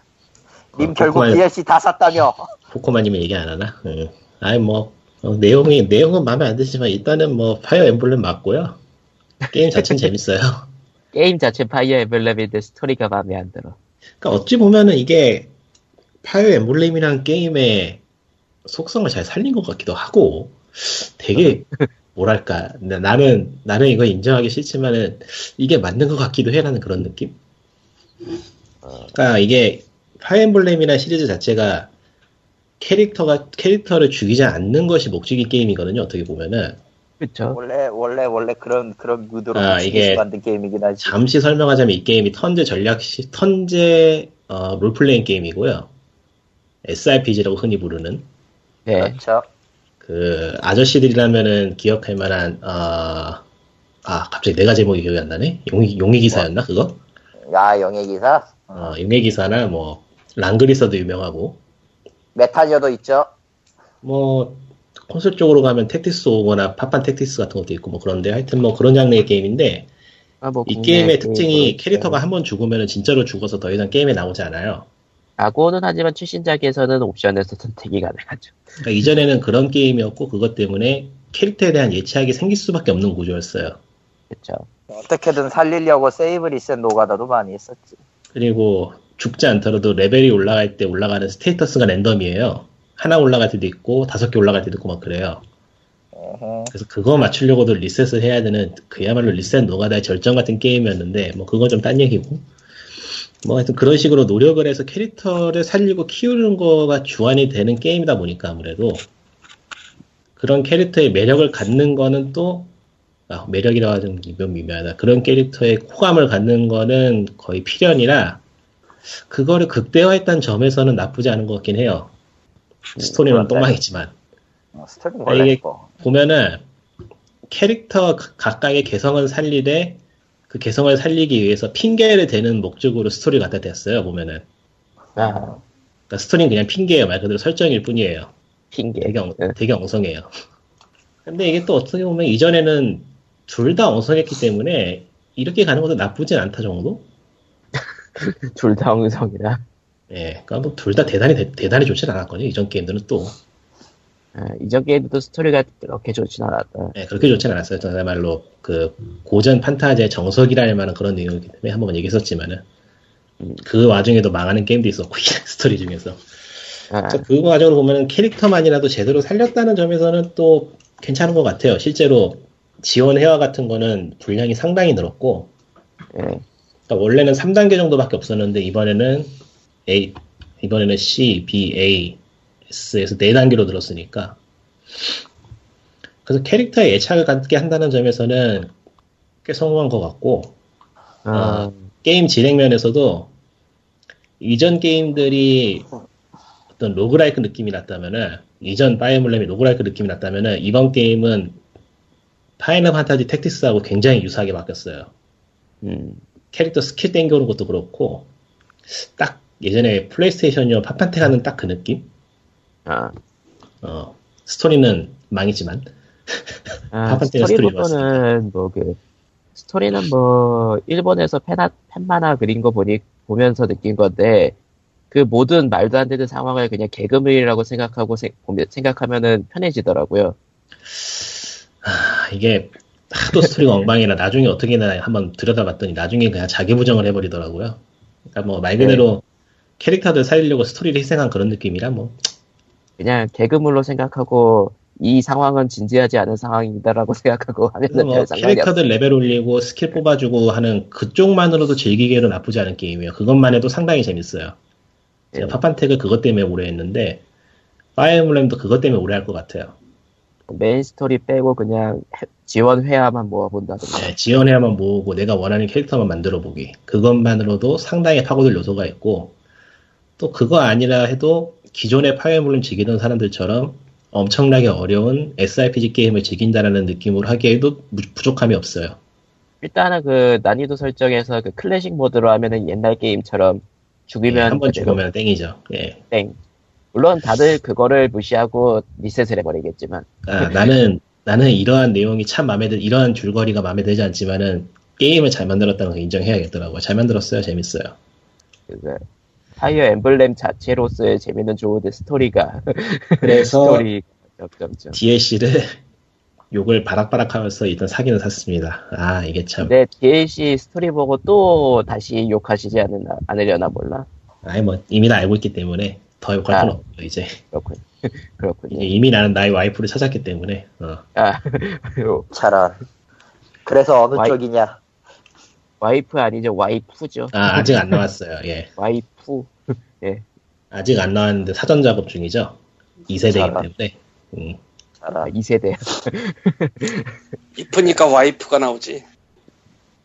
님 어, 결국 포코마일- DLC 다 샀다며. [LAUGHS] 포코마님이 얘기 안 하나? 응. 아이 뭐 어, 내용이 내용은 마음에 안 드시지만 일단은 뭐 Fire Emblem 맞고요. 게임 자체는 [LAUGHS] 재밌어요. 게임 자체 Fire Emblem인데 스토리가 마음에 안 들어. 그러니까 어찌 보면은 이게 Fire Emblem이라는 게임의 속성을 잘 살린 것 같기도 하고 되게 [LAUGHS] 뭐랄까 나- 나는 나는 이거 인정하기 싫지만은 이게 맞는 것 같기도 해라는 그런 느낌. 그러니까 이게 Fire Emblem이나 시리즈 자체가 캐릭터가 캐릭터를 죽이지 않는 것이 목적인 게임이거든요. 어떻게 보면은 그쵸? 원래, 원래, 원래 그런, 그런 무드로 아, 이게 만든 게임이긴 하지. 잠시 설명하자면 이 게임이 턴제 전략 시 턴제 어, 롤플레잉 게임이고요. SRPG라고 흔히 부르는 예, 그렇죠. 그 아저씨들이라면은 기억할 만한 어, 아 갑자기 내가 제목이 기억이 안 나네. 용의 용의 기사였나 그거? 야, 용의 기사. 어, 용의 기사나 뭐 Langrisser도 유명하고 메타저도 있죠. 뭐 콘솔 쪽으로 가면 Tactics Ogre나 파판 Tactics 같은 것도 있고 뭐 그런데 하여튼 뭐 그런 장르의 게임인데 아, 뭐 이 게임의 게임으로 특징이. 캐릭터가 한 번 죽으면 진짜로 죽어서 더 이상 게임에 나오지 않아요. 라고는 하지만 최신작에서는 옵션에서 선택이 가능하죠. 그러니까 이전에는 그런 게임이었고 그것 때문에 캐릭터에 대한 애착이 생길 수밖에 없는 구조였어요. 그쵸? 어떻게든 살리려고 세이브 리셋 노가다도 많이 했었지. 그리고 죽지 않더라도 레벨이 올라갈 때 올라가는 status가 랜덤이에요. 하나 올라갈 때도 있고 다섯 개 올라갈 때도 있고 막 그래요. 그래서 그거 맞추려고도 리셋을 해야 되는 그야말로 리셋 노가다의 절정 같은 게임이었는데 뭐 그건 좀 딴 얘기고 뭐 하여튼 그런 식으로 노력을 해서 캐릭터를 살리고 키우는 거가 주안이 되는 게임이다 보니까 아무래도 그런 캐릭터의 매력을 갖는 거는 또 아, 매력이라고 하면 좀 미묘하다. 그런 캐릭터의 호감을 갖는 거는 거의 필연이라 그거를 극대화했다는 점에서는 나쁘지 않은 것 같긴 해요. 스토리는 그런데? 똥망이지만 어, 스토리는 아, 원래 이게- 거. 보면은 캐릭터 가- 각각의 개성을 살리되 그 개성을 살리기 위해서 핑계를 대는 목적으로 스토리 갖다 댔어요 보면은 아, 그러니까 스토리는 그냥 핑계예요 말 그대로 설정일 뿐이에요 핑계. 되게, 엉, 예. 되게 엉성해요 [LAUGHS] 근데 이게 또 어떻게 보면 이전에는 둘 다 엉성했기 때문에 이렇게 가는 것도 나쁘진 않다 정도 [LAUGHS] 둘 다 엉성이라. 예 그러니까 뭐 둘 다 대단히 대, 대단히 좋진 않았거든요 이전 게임들은 또 아, 이전 게임도 스토리가 그렇게 좋진 않았다. 예, 그렇게 좋진 않았어요 저야말로 그 고전 판타지의 정석이라 할 만한 그런 내용이기 때문에 한번 얘기했었지만은 음. 그 와중에도 망하는 게임도 있었고 [LAUGHS] 스토리 중에서 아, 그 과정으로 보면 캐릭터만이라도 제대로 살렸다는 점에서는 또 괜찮은 것 같아요 실제로 지원 회화 같은 거는 분량이 상당히 늘었고 예. 그러니까 원래는 3단계 정도밖에 없었는데 이번에는 A. 이번에는 C, B, A, S에서 4단계로 늘었으니까. 그래서 캐릭터에 애착을 갖게 한다는 점에서는 꽤 성공한 것 같고 아, 게임 진행 면에서도 이전 게임들이 어떤 roguelike 느낌이 났다면은 이전 파이어 엠블렘이 roguelike 느낌이 났다면은 이번 게임은 파이널 판타지 택틱스하고 굉장히 유사하게 바뀌었어요. 음, 캐릭터 스킬 땡겨오는 것도 그렇고 딱 예전에 플레이스테이션용 파판택 하는 딱 그 느낌? 아, 어, 스토리는 망했지만 아, 팝판테가 스토리 스토리 부분은 뭐그 스토리는 뭐 일본에서 팬아, 팬만화 그린 거 보니 보면서 느낀 건데 그 모든 말도 안 되는 상황을 그냥 개그물이라고 생각하고 생각하면은 편해지더라고요. 아, 이게 하도 스토리가 [LAUGHS] 엉망이라 나중에 어떻게나 한번 들여다봤더니 나중에 그냥 자기 부정을 해버리더라고요. 그러니까 뭐 말 그대로 캐릭터들 살리려고 스토리를 희생한 그런 느낌이라 뭐 그냥 개그물로 생각하고 이 상황은 진지하지 않은 상황이다라고 [LAUGHS] 생각하고 하면은 뭐. 캐릭터들 레벨 올리고 스킬 뽑아주고 하는 그쪽만으로도 즐기기에는 나쁘지 않은 게임이에요. 그것만 해도 상당히 재밌어요. 제가 예. 파판텍을 그것 때문에 오래 했는데 파이어 엠블렘도 그것 때문에 오래 할 것 같아요. 메인 스토리 빼고 그냥 해- 지원 회화만 모아본다든가. 네, 지원 회화만 모으고 내가 원하는 캐릭터만 만들어 보기. 그것만으로도 상당히 파고들 요소가 있고 또 그거 아니라 해도 기존의 파이어 엠블렘 즐기던 사람들처럼 엄청나게 어려운 SRPG 게임을 즐긴다라는 느낌으로 하기에도 무- 부족함이 없어요. 일단은 그 난이도 설정에서 그 클래식 모드로 하면은 옛날 게임처럼 죽이면 예, 한번 그대로 죽으면 땡이죠. 예. 땡. 물론 다들 그거를 무시하고 리셋을 해버리겠지만 아, 나는 나는 이러한 내용이 참 마음에 들, 이러한 줄거리가 마음에 들지 않지만은 게임을 잘 만들었다는 걸 인정해야겠더라고요. 잘 만들었어요, 재밌어요. 그 파이어 엠블렘 자체로서의 재미는 좋은데 스토리가 [LAUGHS] 그래서 스토리 역점점. DLC를 [LAUGHS] 욕을 바락바락하면서 일단 사기는 샀습니다. 아 이게 참, 근데 DLC 스토리 보고 또 다시 욕하시지 않으나, 않으려나 몰라. 아니 뭐 이미 다 알고 있기 때문에 더 욕할 아. 건 없고 이제 그렇군. 이제 그렇군요. [LAUGHS] 이미 나는 나의 와이프를 찾았기 때문에 어. 아, 차라. 그래서 어느 와이- 쪽이냐? 와이프 아니죠 와이프죠. 아 아직 안 나왔어요. 예, 와이프. [LAUGHS] 아직 안 나왔는데 사전 작업 중이죠. 2세대이기 잘하. 때문에. 음. 차라. 2세대. [LAUGHS] 이쁘니까 와이프가 나오지.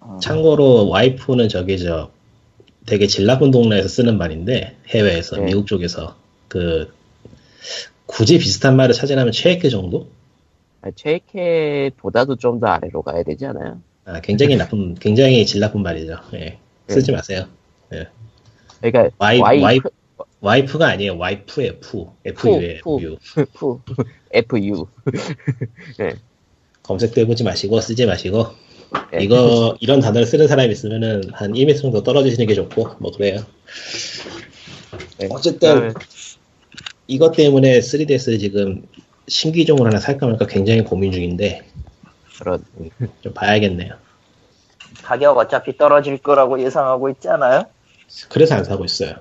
음. 참고로 와이프는 저기 저 되게 질 나쁜 동네에서 쓰는 말인데 해외에서 네. 미국 쪽에서 그 굳이 비슷한 말을 찾으려면 최애캐 정도? 최애캐보다도 좀 더 아래로 가야 되지 않아요? 아, 굉장히 나쁜 굉장히 질 나쁜 말이죠. 예. 쓰지 마세요. 그러니까 와이, 와이프, 와이프 와이프가 아니에요. 와이프예요. 푸. 푸. F-U. F, FU. [LAUGHS] 검색도 해보지 마시고 쓰지 마시고 네. 이거 이런 단어를 쓰는 사람이 있으면은 한 1m 정도 떨어지시는 게 좋고 뭐 그래요. 네. 어쨌든 이것 때문에 3DS 지금 신기종을 하나 살까 말까 굉장히 고민 중인데 그런 좀 봐야겠네요. 가격 어차피 떨어질 거라고 예상하고 있지 않아요? 그래서 안 사고 있어요.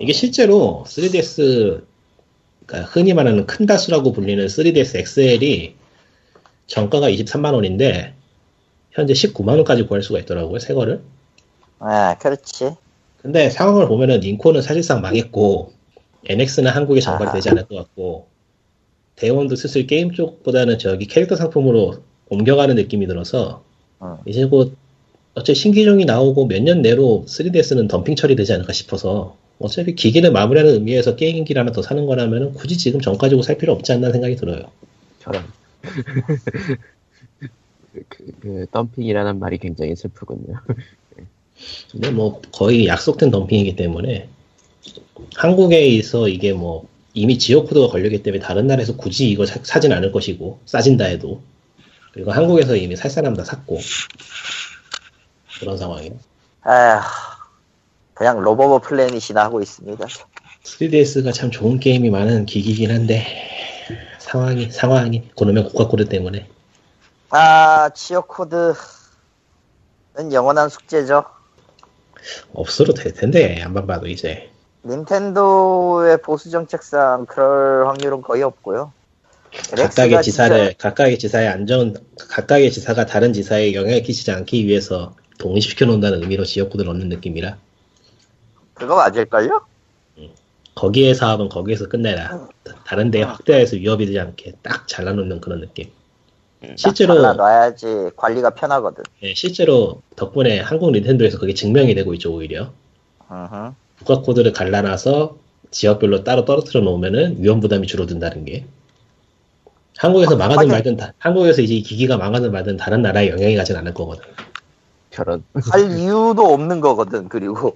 이게 실제로 3DS 그러니까 흔히 말하는 큰 다수라고 불리는 3DS XL이 정가가 23만 원인데 현재 19만 원까지 구할 수가 있더라고요, 새 거를. 아, 그렇지. 근데 상황을 보면은 닌코는 사실상 망했고 NX는 한국에 전달이 아하. 되지 않을 것 같고 대원도 슬슬 게임 쪽보다는 저기 캐릭터 상품으로 옮겨가는 느낌이 들어서 음. 이제 곧 어차피 신기종이 나오고 몇 년 내로 3DS는 덤핑 처리되지 않을까 싶어서 어차피 기기를 마무리하는 의미에서 게임기를 하나 더 사는 거라면 굳이 지금 정 가지고 살 필요 없지 않나 생각이 들어요. 저런. [LAUGHS] 그, 그 덤핑이라는 말이 굉장히 슬프군요. 근데 뭐 거의 약속된 덤핑이기 때문에 한국에서 이게 뭐 이미 지역 코드가 걸렸기 때문에 다른 나라에서 굳이 이거 사, 사진 않을 것이고 싸진다 해도 그리고 한국에서 이미 살 사람 다 샀고 그런 상황이에요. 아, 그냥 로보보 플래닛이나 하고 있습니다. 3DS가 참 좋은 게임이 많은 기기긴 한데 상황이 상황이 그놈의 국가 코드 때문에 아, 지역 코드는 영원한 숙제죠. 없어도 될 텐데 안만 봐도 이제 닌텐도의 보수 정책상 그럴 확률은 거의 없고요. 각각의 지사를 진짜- 각각의 지사의 안전 각각의 지사가 다른 지사에 영향을 끼치지 않기 위해서 독립시켜 놓는다는 의미로 지역 코드를 얻는 느낌이라. 그거 맞을걸요? 거기에 사업은 거기에서 끝내라. 다른 데에 확대해서 위협이 되지 않게 딱 잘라놓는 그런 느낌. 실제로 놔야지 관리가 편하거든. 예, 실제로 덕분에 한국 닌텐도에서 그게 증명이 되고 있죠 오히려. 국가 코드를 갈라놔서 지역별로 따로 떨어뜨려 놓으면은 위험 부담이 줄어든다는 게 한국에서 아, 망하든 하긴. 말든 다- 한국에서 이제 이 기기가 망하든 말든 다른 나라에 영향이 가진 않을 거거든. 저런. 할 이유도 없는 거거든. 그리고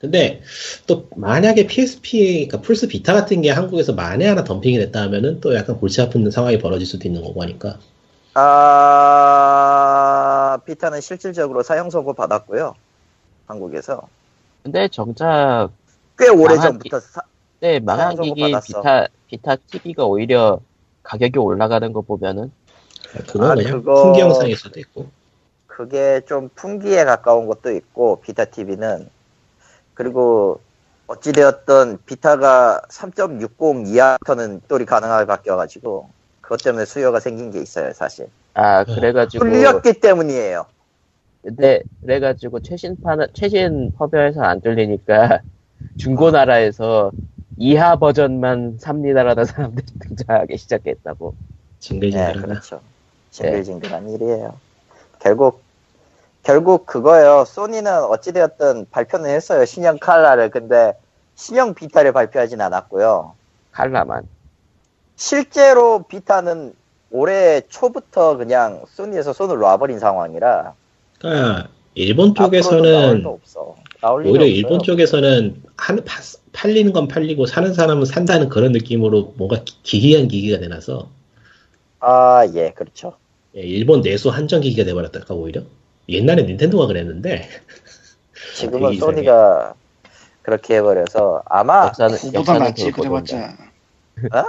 근데 또 만약에 PSP, 그러니까 플스 비타 같은 게 한국에서 만에 하나 덤핑이 됐다 하면은 또 약간 골치 아픈 상황이 벌어질 수도 있는 거고 하니까 아 비타는 실질적으로 사용 선고 받았고요. 한국에서 근데 정작 꽤 오래 전부터 사- 네, 망한 기기 받았어. 비타 비타 TV가 오히려 가격이 올라가는 거 보면은 그건 아, 그냥 그거- 풍경상일 수도 있고. 그게 좀 풍기에 가까운 것도 있고 비타 TV는. 그리고 어찌되었던 비타가 3.60 이하부터는 똘이 가능하게 바뀌어가지고 그것 때문에 수요가 생긴 게 있어요 사실. 아 그래가지고 풀렸기 때문이에요. 근데 그래가지고 최신판 최신 퍼뷰에서 안 뚫리니까 [LAUGHS] 중고 나라에서 이하 버전만 삽니다라는 [LAUGHS] 사람들이 등장하기 시작했다고. 네 징글징글하다. 그렇죠 징글징글한 일이에요 결국 결국 그거예요 소니는 어찌되었든 발표는 했어요 신형 칼라를 근데 신형 비타를 발표하진 않았고요 칼라만. 실제로 비타는 올해 초부터 그냥 소니에서 손을 놔버린 상황이라 그러니까 일본 나올 쪽에서는. 나올 일이 오히려 없어요. 일본 쪽에서는 한, 파- 팔리는 건 팔리고 사는 사람은 산다는 그런 느낌으로 뭔가 기- 기이한 기기가 돼놔서 아, 예, 그렇죠. 예, 일본 내수 한정 기기가 돼버렸달까 오히려 옛날에 닌텐도가 그랬는데 [LAUGHS] 지금은 이상해. 소니가 그렇게 해버려서 아마 역사는 역사는 낫지. 그래봤자 어?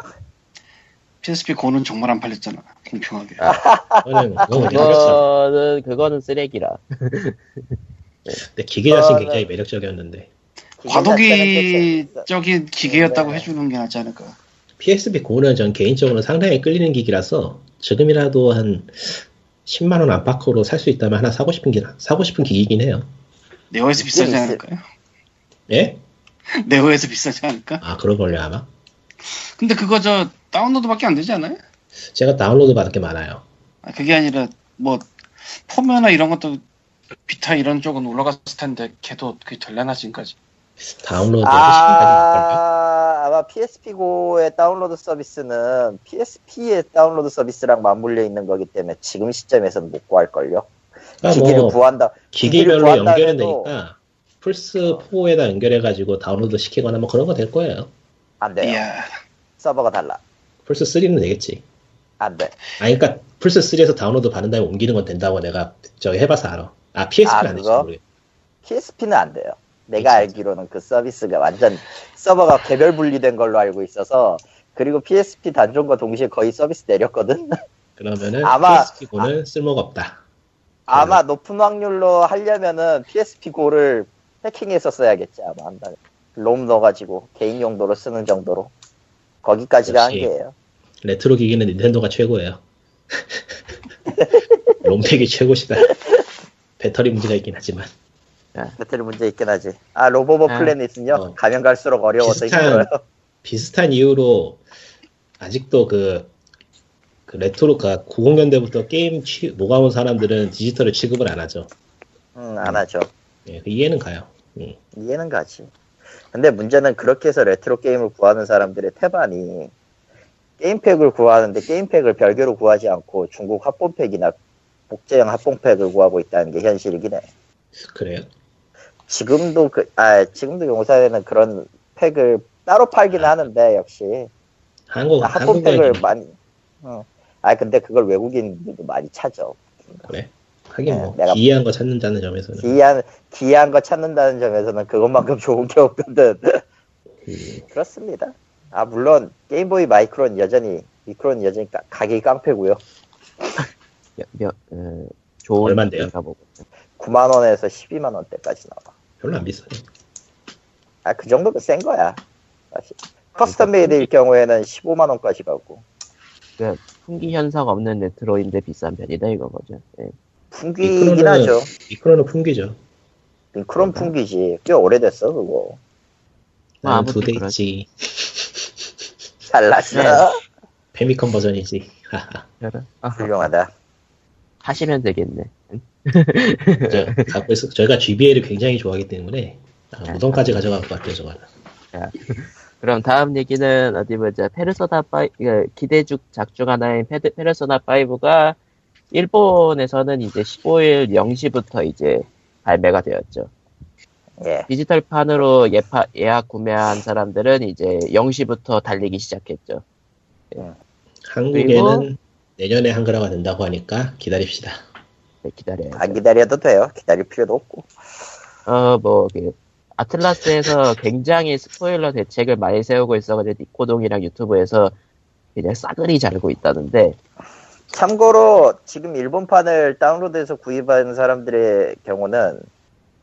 PSP 고는 정말 안 팔렸잖아 공평하게 그거는 그냥 하겠어. 그거는 그거는 쓰레기라. 근데 기계 자신 그거는- 굉장히 매력적이었는데 과도기적인 기계였다고 네. 해주는 게 낫지 않을까 PSP 고는 전 개인적으로 상당히 끌리는 기기라서 지금이라도 한 10만 원 안팎으로 살 수 있다면 하나 사고 싶은 기 사고 싶은 기기이긴 해요. 네오에서 비싸지 않을까요? 예? [LAUGHS] 네오에서 비싸지 않을까? 아 그런 걸요 아마. 근데 그거 저 다운로드밖에 안 되지 않아요? 제가 다운로드 받은 게 많아요. 아, 그게 아니라 뭐 포면이나 이런 것도 비타 이런 쪽은 올라갔을 텐데 걔도 그게 될래나 지금까지 다운로드 시간까지 걸요. 아, 아마 PSP5의 다운로드 서비스는 PSP의 다운로드 서비스랑 맞물려 있는 거기 때문에 지금 시점에서는 못 구할걸요. 그러니까 기기를 뭐 구한다. 기기별로 연결은 되니까 플스 4에다 연결해가지고 다운로드 시키거나 뭐 그런 거 될 거예요. 안 돼요. 이야 서버가 달라. 플스 3는 되겠지. 안 돼. 아니 그러니까 플스 3에서 다운로드 받은 다음에 옮기는 건 된다고 내가 저기 해봐서 알아. 아 PSP는 아, 안 되지. PSP는 안 돼요. 내가 그치. 알기로는 그 서비스가 완전 서버가 개별 분리된 걸로 알고 있어서 그리고 PSP 단종과 동시에 거의 서비스 내렸거든. [LAUGHS] 그러면은 아마- PSP 고는 쓸모가 없다. 아마 높은 확률로 하려면은 PSP 고를 해킹해서 써야겠지 아마 한다면. 롬 넣어가지고 개인 용도로 쓰는 정도로 거기까지가. 한계예요. 레트로 기기는 닌텐도가 최고예요. [LAUGHS] 롬팩이 최고시다. 배터리 문제가 있긴 하지만 배터리 문제 있긴 하지. 아 로보보 아, 플래닛은요 어. 가면 갈수록 어려워서 비슷한- 힘들어요. 비슷한 이유로 아직도 그, 그 레트로가 90년대부터 게임 취, 녹아온 사람들은 디지털을 취급을 안 하죠. 응, 안 하죠. 예, 그 이해는 가요. 음. 이해는 가지. 근데 문제는 그렇게 해서 레트로 게임을 구하는 사람들의 태반이 게임팩을 구하는데 게임팩을 별개로 구하지 않고 중국 합본팩이나 복제형 합본팩을 구하고 있다는 게 현실이긴 해. 그래요? 지금도 그, 아, 지금도 용사에는 그런 팩을 따로 팔기는 하는데 역시 한국, 아, 합본팩을 한국에 많이. 어. 아 근데 그걸 외국인들도 많이 찾아. 그래. 하긴 네, 뭐 내가- 기이한 거 찾는다는 점에서는 기이한 기이한 거 찾는다는 점에서는 그것만큼 [LAUGHS] 좋은 게 없거든. 음, 그렇습니다. 아 물론 게임보이 마이크로는 여전히 미크로는 여전히 가, 가격이 깡패고요. 몇, 몇, 어, 좋은 얼만데요? 기기인가 보고. 9만 원에서 12만 원대까지 나와. 별로 안 비싸요. 아 그 정도면 센 거야. 사실. custom made일 경우에는 15만 원까지 가고 그러니까 품귀 현상 없는 레트로인데 비싼 편이다 이거거죠. 예. 품귀긴 하죠. 미크로는 품귀죠. 미크론 풍기지. 꽤 오래됐어 그거. 뭐 나는 두 아무튼 대 그렇지. 있지. 잘났어. 네. 페미컴 버전이지. 아, [LAUGHS] 훌륭하다. 하시면 되겠네. 저, 갖고 있어. 저희가 GBA를 굉장히 좋아하기 때문에 아, 네. 무덤까지 가져갈 것 같아요, 저거는. [LAUGHS] 그럼 다음 얘기는 어디 보자. 페르소나 5, 그 기대죽 작중 하나인 페, 페르소나 5가 일본에서는 이제 15일 0시부터 이제 발매가 되었죠. 예. 디지털판으로 예파, 예약 구매한 사람들은 이제 0시부터 달리기 시작했죠. 한국에는 내년에 한글화가 된다고 하니까 기다립시다. 네, 기다려야죠. 안 기다려도 돼요. 기다릴 필요도 없고. 어, 뭐, 그, 아틀라스에서 굉장히 스포일러 대책을 많이 세우고 있어가지고 니코동이랑 유튜브에서 그냥 싸그리 잘고 있다는데, 참고로 지금 일본판을 다운로드해서 구입하는 사람들의 경우는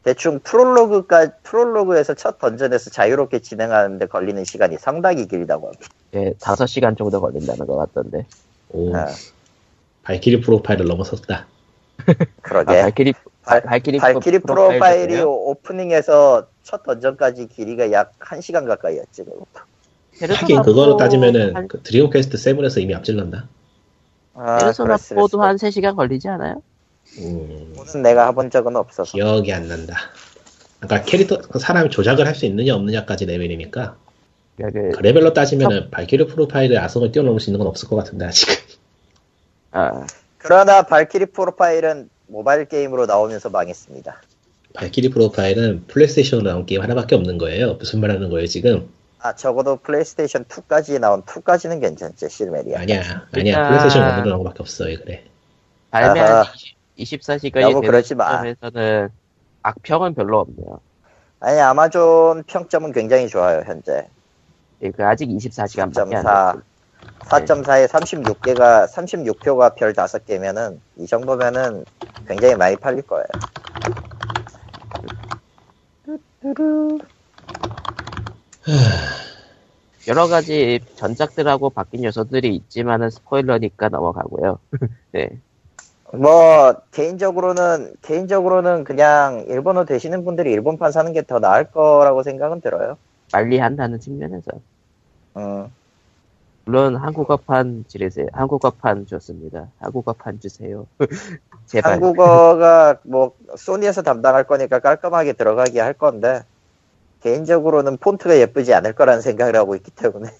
대충 프롤로그까 프롤로그에서 첫 던전에서 자유롭게 진행하는데 걸리는 시간이 상당히 길다고 합니다. 예, 5시간 정도 걸린다는 것 같던데. 오, 아, 발키리 프로파일을 넘어섰다. 그러게. 아, 발키리, 발- 발키리, 발키리 프로파일이 돼요? 오프닝에서 첫 던전까지 길이가 약 1시간 가까이였지. 그것도. 하긴 그거로 4 따지면은 한, 그 드래곤 퀘스트 7에서 이미 앞질렀나? 아, 페르소나 그랬을 4도 수도. 한 3시간 걸리지 않아요? 음, 그거는 내가 해본 적은 없어서. 기억이 안 난다. 아까 캐릭터 그 사람이 조작을 할 수 있느냐 없느냐까지 레벨이니까 그러니까 그 그, 레벨로 따지면은 발키리 프로파일의 아성을 뛰어넘을 수 있는 건 없을 것 같은데 아직은. 아, 그러나 발키리 프로파일은 모바일 게임으로 나오면서 망했습니다. 발키리 프로파일은 플레이스테이션으로 나온 게임 하나밖에 없는 거예요. 무슨 말 하는 거예요 지금? 아 적어도 플레이스테이션 2까지 나온 2까지는 괜찮지 실메리아. 아니야, 아니야. 플레이스테이션 1으로 나온 것밖에 없어 왜 그래? 발매한 아하. 24시간이 너무 그러지 마. 시점에서는 악평은 별로 없네요. 아니 아마존 평점은 굉장히 좋아요 현재. 그러니까 아직 24시간밖에 안4.4 됐지. 4.4에 36개가 36표가 별 5개면은 이 정도면은 굉장히 많이 팔릴 거예요. [SIGHS] 여러 가지 전작들하고 바뀐 요소들이 있지만은 스포일러니까 넘어가고요. [LAUGHS] 네. 뭐 개인적으로는 개인적으로는 그냥 일본어 되시는 분들이 일본판 사는 게 더 나을 거라고 생각은 들어요. 빨리 한다는 측면에서. 음, 물론 한국어판 지르세요. 한국어판 좋습니다. 한국어판 주세요. [LAUGHS] 제발. 한국어가 뭐 소니에서 담당할 거니까 깔끔하게 들어가게 할 건데 개인적으로는 폰트가 예쁘지 않을 거라는 생각을 하고 있기 때문에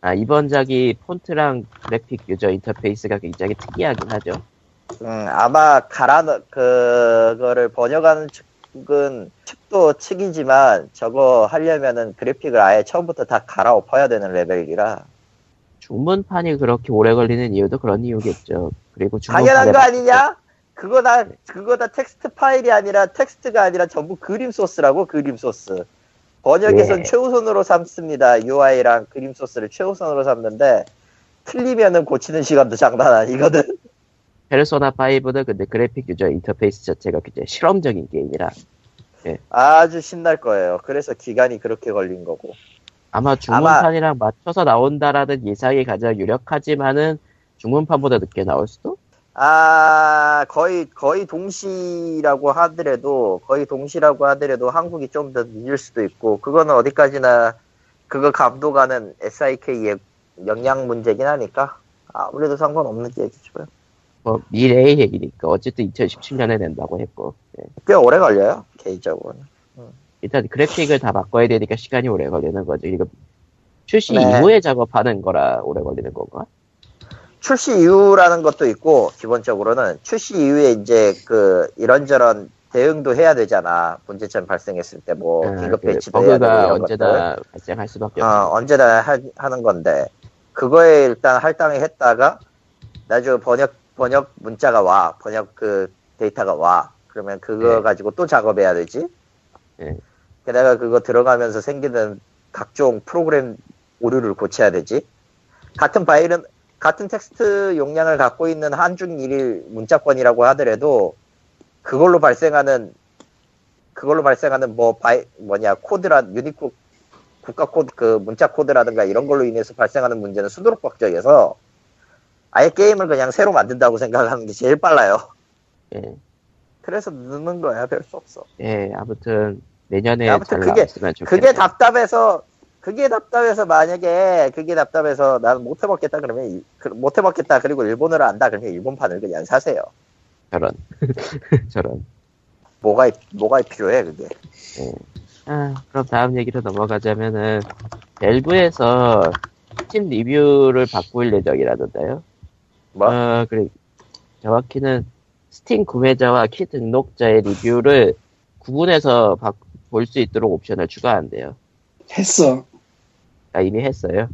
아, 이번 작이 폰트랑 그래픽 유저 인터페이스가 굉장히 특이하긴 하죠. 음, 아마 넣- 그거를 번역하는 측은 측도 측이지만 저거 하려면은 그래픽을 아예 처음부터 다 갈아엎어야 되는 레벨이라 중문판이 그렇게 오래 걸리는 이유도 그런 이유겠죠. 그리고 당연한 거 아니냐? 그거 다 그거 다 텍스트 파일이 아니라 텍스트가 아니라 전부 그림 소스라고 그림 소스. 번역에선 예. 최우선으로 삼습니다. UI랑 그림 소스를 최우선으로 삼는데 틀리면은 고치는 시간도 장난 아니거든. 페르소나 5는 근데 그래픽 유저 인터페이스 자체가 굉장히 실험적인 게임이라 아주 신날 거예요. 그래서 기간이 그렇게 걸린 거고. 아마 중문판이랑 맞춰서 나온다라는 예상이 가장 유력하지만은 중문판보다 늦게 나올 수도? 아 거의 거의 동시라고 하더라도 거의 동시라고 하더라도 한국이 좀 더 늦을 수도 있고 그거는 어디까지나 그거 감독하는 SIK의 역량 문제긴 하니까 아무래도 상관없는 얘기죠. 뭐 미래의 얘기니까 어쨌든 2017년에 낸다고 했고 예. 꽤 오래 걸려요 개인적으로는. 일단 그래픽을 다 바꿔야 되니까 시간이 오래 걸리는 거죠. 이거 출시 네. 이후에 작업하는 거라 오래 걸리는 건가? 출시 이후라는 것도 있고 기본적으로는 출시 이후에 이제 그 이런저런 대응도 해야 되잖아 문제점 발생했을 때뭐 아, 긴급 그 배치도 해야 되고 언제나 것들. 발생할 수밖에 어, 없죠. 언제나 하, 하는 건데 그거에 일단 할당을 했다가 나중에 번역 번역 문자가 와 번역 그 데이터가 와 그러면 그거 네. 가지고 또 작업해야 되지 네. 게다가 그거 들어가면서 생기는 각종 프로그램 오류를 고쳐야 되지 같은 파일은 같은 텍스트 용량을 갖고 있는 한중일 문자권이라고 하더라도 그걸로 발생하는 그걸로 발생하는 뭐 바이 뭐냐 코드라 유니코 국가 코드 그 문자 코드라든가 이런 걸로 인해서 발생하는 문제는 수두룩빽빽해서 아예 게임을 그냥 새로 만든다고 생각하는 게 제일 빨라요. 예. 그래서 늦는 거야 별 수 없어. 예, 아무튼 내년에 아무튼 잘 그게-. 그게 답답해서 그게 답답해서 만약에 그게 답답해서 나는 못 해먹겠다 그러면 이- 그- 못 해먹겠다 그리고 일본어를 안다 그러면 일본판을 그냥 사세요. 저런 [LAUGHS] 저런. 뭐가 이- 뭐가 필요해 그게. 아, 그럼 다음 얘기로 넘어가자면은 밸브에서 스팀 리뷰를 바꿀 예정이라던데요. 뭐? 어, 그래. 정확히는 스팀 구매자와 키 등록자의 리뷰를 구분해서 볼 수 있도록 옵션을 추가한대요. 했어. 아, 이미 했어요.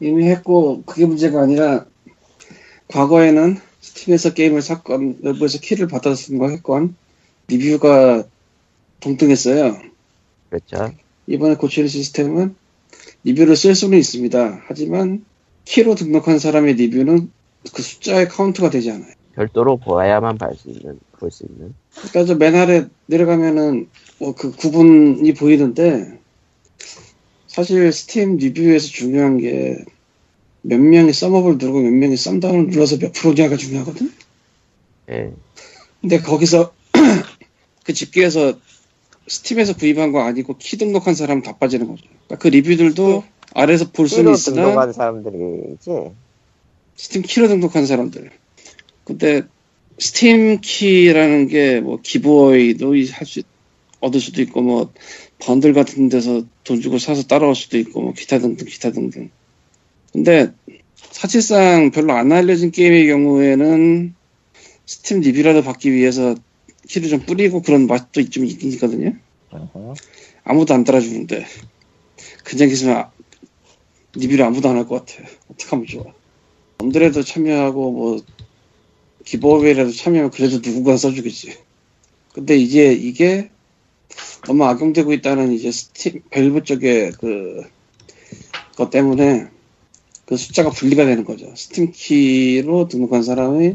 이미 했고 그게 문제가 아니라 과거에는 스팀에서 게임을 샀건 외부에서 키를 받아서 쓴거 했건 리뷰가 동등했어요. 그렇죠. 이번에 고치는 시스템은 리뷰를 쓸 수는 있습니다. 하지만 키로 등록한 사람의 리뷰는 그 숫자에 카운트가 되지 않아요. 별도로 보아야만 볼 수 있는 볼 수 있는. 저 맨 아래 내려가면은 뭐 그 구분이 보이는데 사실 스팀 리뷰에서 중요한 게 몇 명이 thumb up을 누르고 몇 명이 thumb down을 눌러서 몇 프로냐가 중요하거든. 예. 근데 거기서 [CLEARS THROAT] 그 집계에서 스팀에서 구입한 거 아니고 키 등록한 사람 다 빠지는 거죠. 그러니까 그 리뷰들도 아래에서 볼 수는 있으나 등록한 사람들이지. 스팀 키로 등록한 사람들. 근데 스팀 키라는 게 뭐 giveaway도 할 수 얻을 수도 있고 뭐 번들 같은 데서 돈 주고 사서 따라올 수도 있고 뭐 기타 등등 기타 등등. 근데 사실상 별로 안 알려진 게임의 경우에는 스팀 리뷰라도 받기 위해서 키를 좀 뿌리고 그런 맛도 좀 있긴 있거든요. 아무도 안 따라주는데 그냥 있으면 아- 리뷰를 아무도 안 할 것 같아. 어떡하면 좋아. 번들에도 참여하고 뭐 giveaway라도 참여하면 그래도 누군가 써주겠지. 근데 이제 이게 너무 악용되고 있다는 이제 스팀 밸브 쪽의 그것 때문에 그 숫자가 분리가 되는 거죠. 스팀 키로 등록한 사람이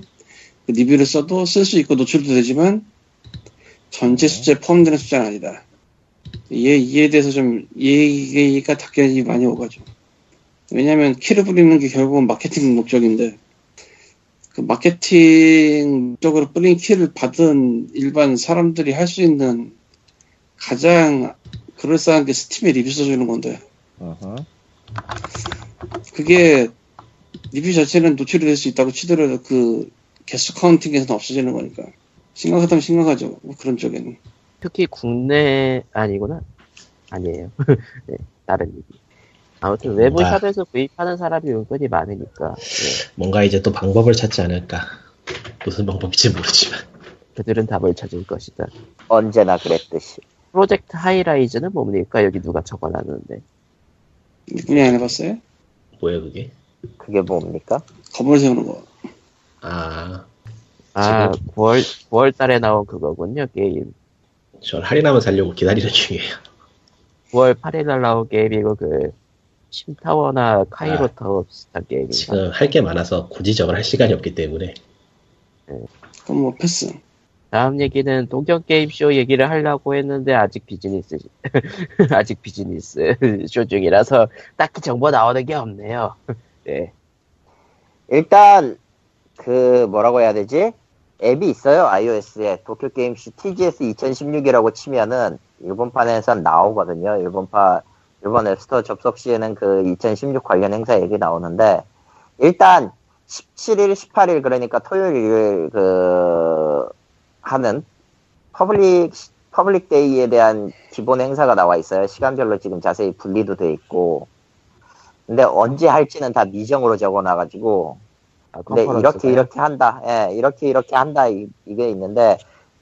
그 리뷰를 써도 쓸 수 있고 노출도 되지만 전체 숫자에 포함되는 숫자는 아니다. 이에, 이에 대해서 좀 얘기가 답변이 많이 오가죠. 왜냐면 키를 뿌리는 게 결국은 마케팅 목적인데 그 마케팅 목적으로 뿌린 키를 받은 일반 사람들이 할 수 있는 가장 그럴싸한 게 스팀에 리뷰 써주는 건데. 그게 리뷰 자체는 노출이 될 수 있다고 치더라도 그 개수 counting에서는 없어지는 거니까. 심각하다면 심각하죠. 뭐 그런 쪽에는. 특히 국내 아니구나. 아니에요. [LAUGHS] 네, 다른 얘기. 아무튼 외부 뭔가- 샵에서 구입하는 사람이 은근히 많으니까. 예, 뭔가 이제 또 방법을 찾지 않을까. 무슨 방법인지 모르지만. 그들은 답을 찾을 것이다. 언제나 그랬듯이. 프로젝트 하이라이즈는 뭡니까 여기 누가 적어놨는데 분야 안 해봤어요? 뭐야 그게? 그게 뭡니까? 검을 세우는 거 아, 아 9월 9월 달에 나온 그거군요 게임 전 할인하면 살려고 기다리는 중이에요. 9월 8일 날 나온 게임이고 그 심타워나 카이로 아. 타워 비슷한 게임인가 지금 할 게 많아서 굳이 저걸 할 시간이 없기 때문에. 그럼 뭐 패스 다음 얘기는 동경 게임쇼 얘기를 하려고 했는데 아직 비즈니스 [LAUGHS] 아직 비즈니스 [LAUGHS] 쇼 중이라서 딱히 정보 나오는 게 없네요. [LAUGHS] 네. 일단 그 뭐라고 해야 되지? 앱이 있어요 iOS에 도쿄 게임쇼 TGS 2016이라고 치면은 일본판에선 나오거든요. 일본판 일본 앱스토어 접속 시에는 그 2016 관련 행사 얘기 나오는데 일단 17일, 18일 그러니까 토요일 그 하는 public public day에 대한 기본 행사가 나와 있어요. 시간별로 지금 자세히 분리도 돼 있고. 근데 언제 할지는 다 미정으로 적어놔가지고 아, 근데? 이렇게 이렇게 한다. 예, 이렇게 이렇게 한다. 이, 게 있는데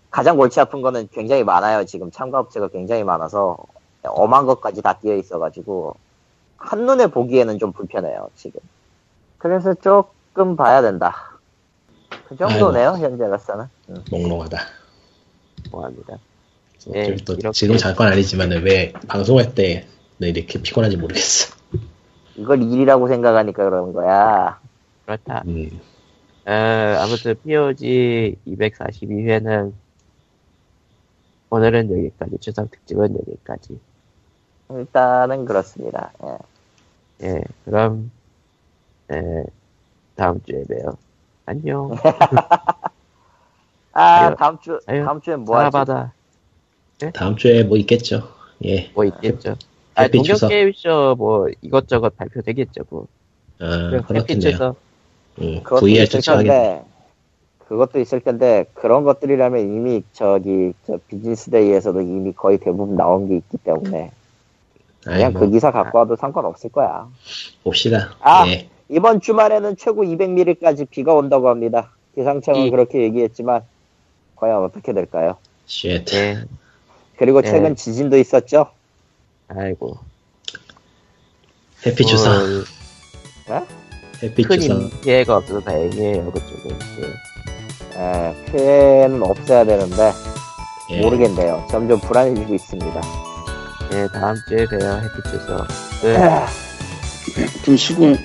가장 골치 아픈 거는 굉장히 많아요. 지금 참가 업체가 굉장히 많아서 엄한 것까지 다 띄어 있어가지고 한 눈에 보기에는 좀 불편해요. 지금. 그래서 조금 봐야 된다. 그 정도네요. 현재로서는. 음. 몽롱하다. 뭐합니다. 네, 또 이렇게- 지금 잠깐 아니지만은 왜 방송할 때는 이렇게 피곤한지 모르겠어. 이걸 일이라고 생각하니까 그러는 거야. 그렇다. 음, 어, 아무튼 POG 242회는 오늘은 여기까지 추석 특집은 여기까지. 일단은 그렇습니다. 예. 예, 그럼 예, 다음 주에 봬요. 안녕. [LAUGHS] 아 다음 주 아유, 다음 주엔 뭐 하지? 사바다 다음 주에 뭐 있겠죠. 예. 뭐 있겠죠. 아, 동경. 게임쇼 뭐 이것저것 발표되겠죠. 뭐. 아, 그렇겠네요. 음, 그것도 VR 있을. 텐데 그것도 있을 텐데 그런 것들이라면 이미 저기 저 비즈니스데이에서도 이미 거의 대부분 나온 게 있기 때문에 그냥 아이, 뭐, 그 기사 갖고 와도 상관없을 거야. 봅시다. 아! 예. 이번 주말에는 최고 200mm까지 비가 온다고 합니다. 기상청은 이- 그렇게 얘기했지만 과연 어떻게 될까요? Shit. 예. 그리고 네. 최근 지진도 있었죠. 아이고. Happy 추석. 뭐, Happy 큰 추석. 피해가 없어서 다행이에요. 그쪽은. 예. 에, 피해는 없어야 되는데 예. 모르겠네요. 점점 불안해지고 있습니다. 예, 다음 주에 봬요. 해피 추석. 끝. 좀 수고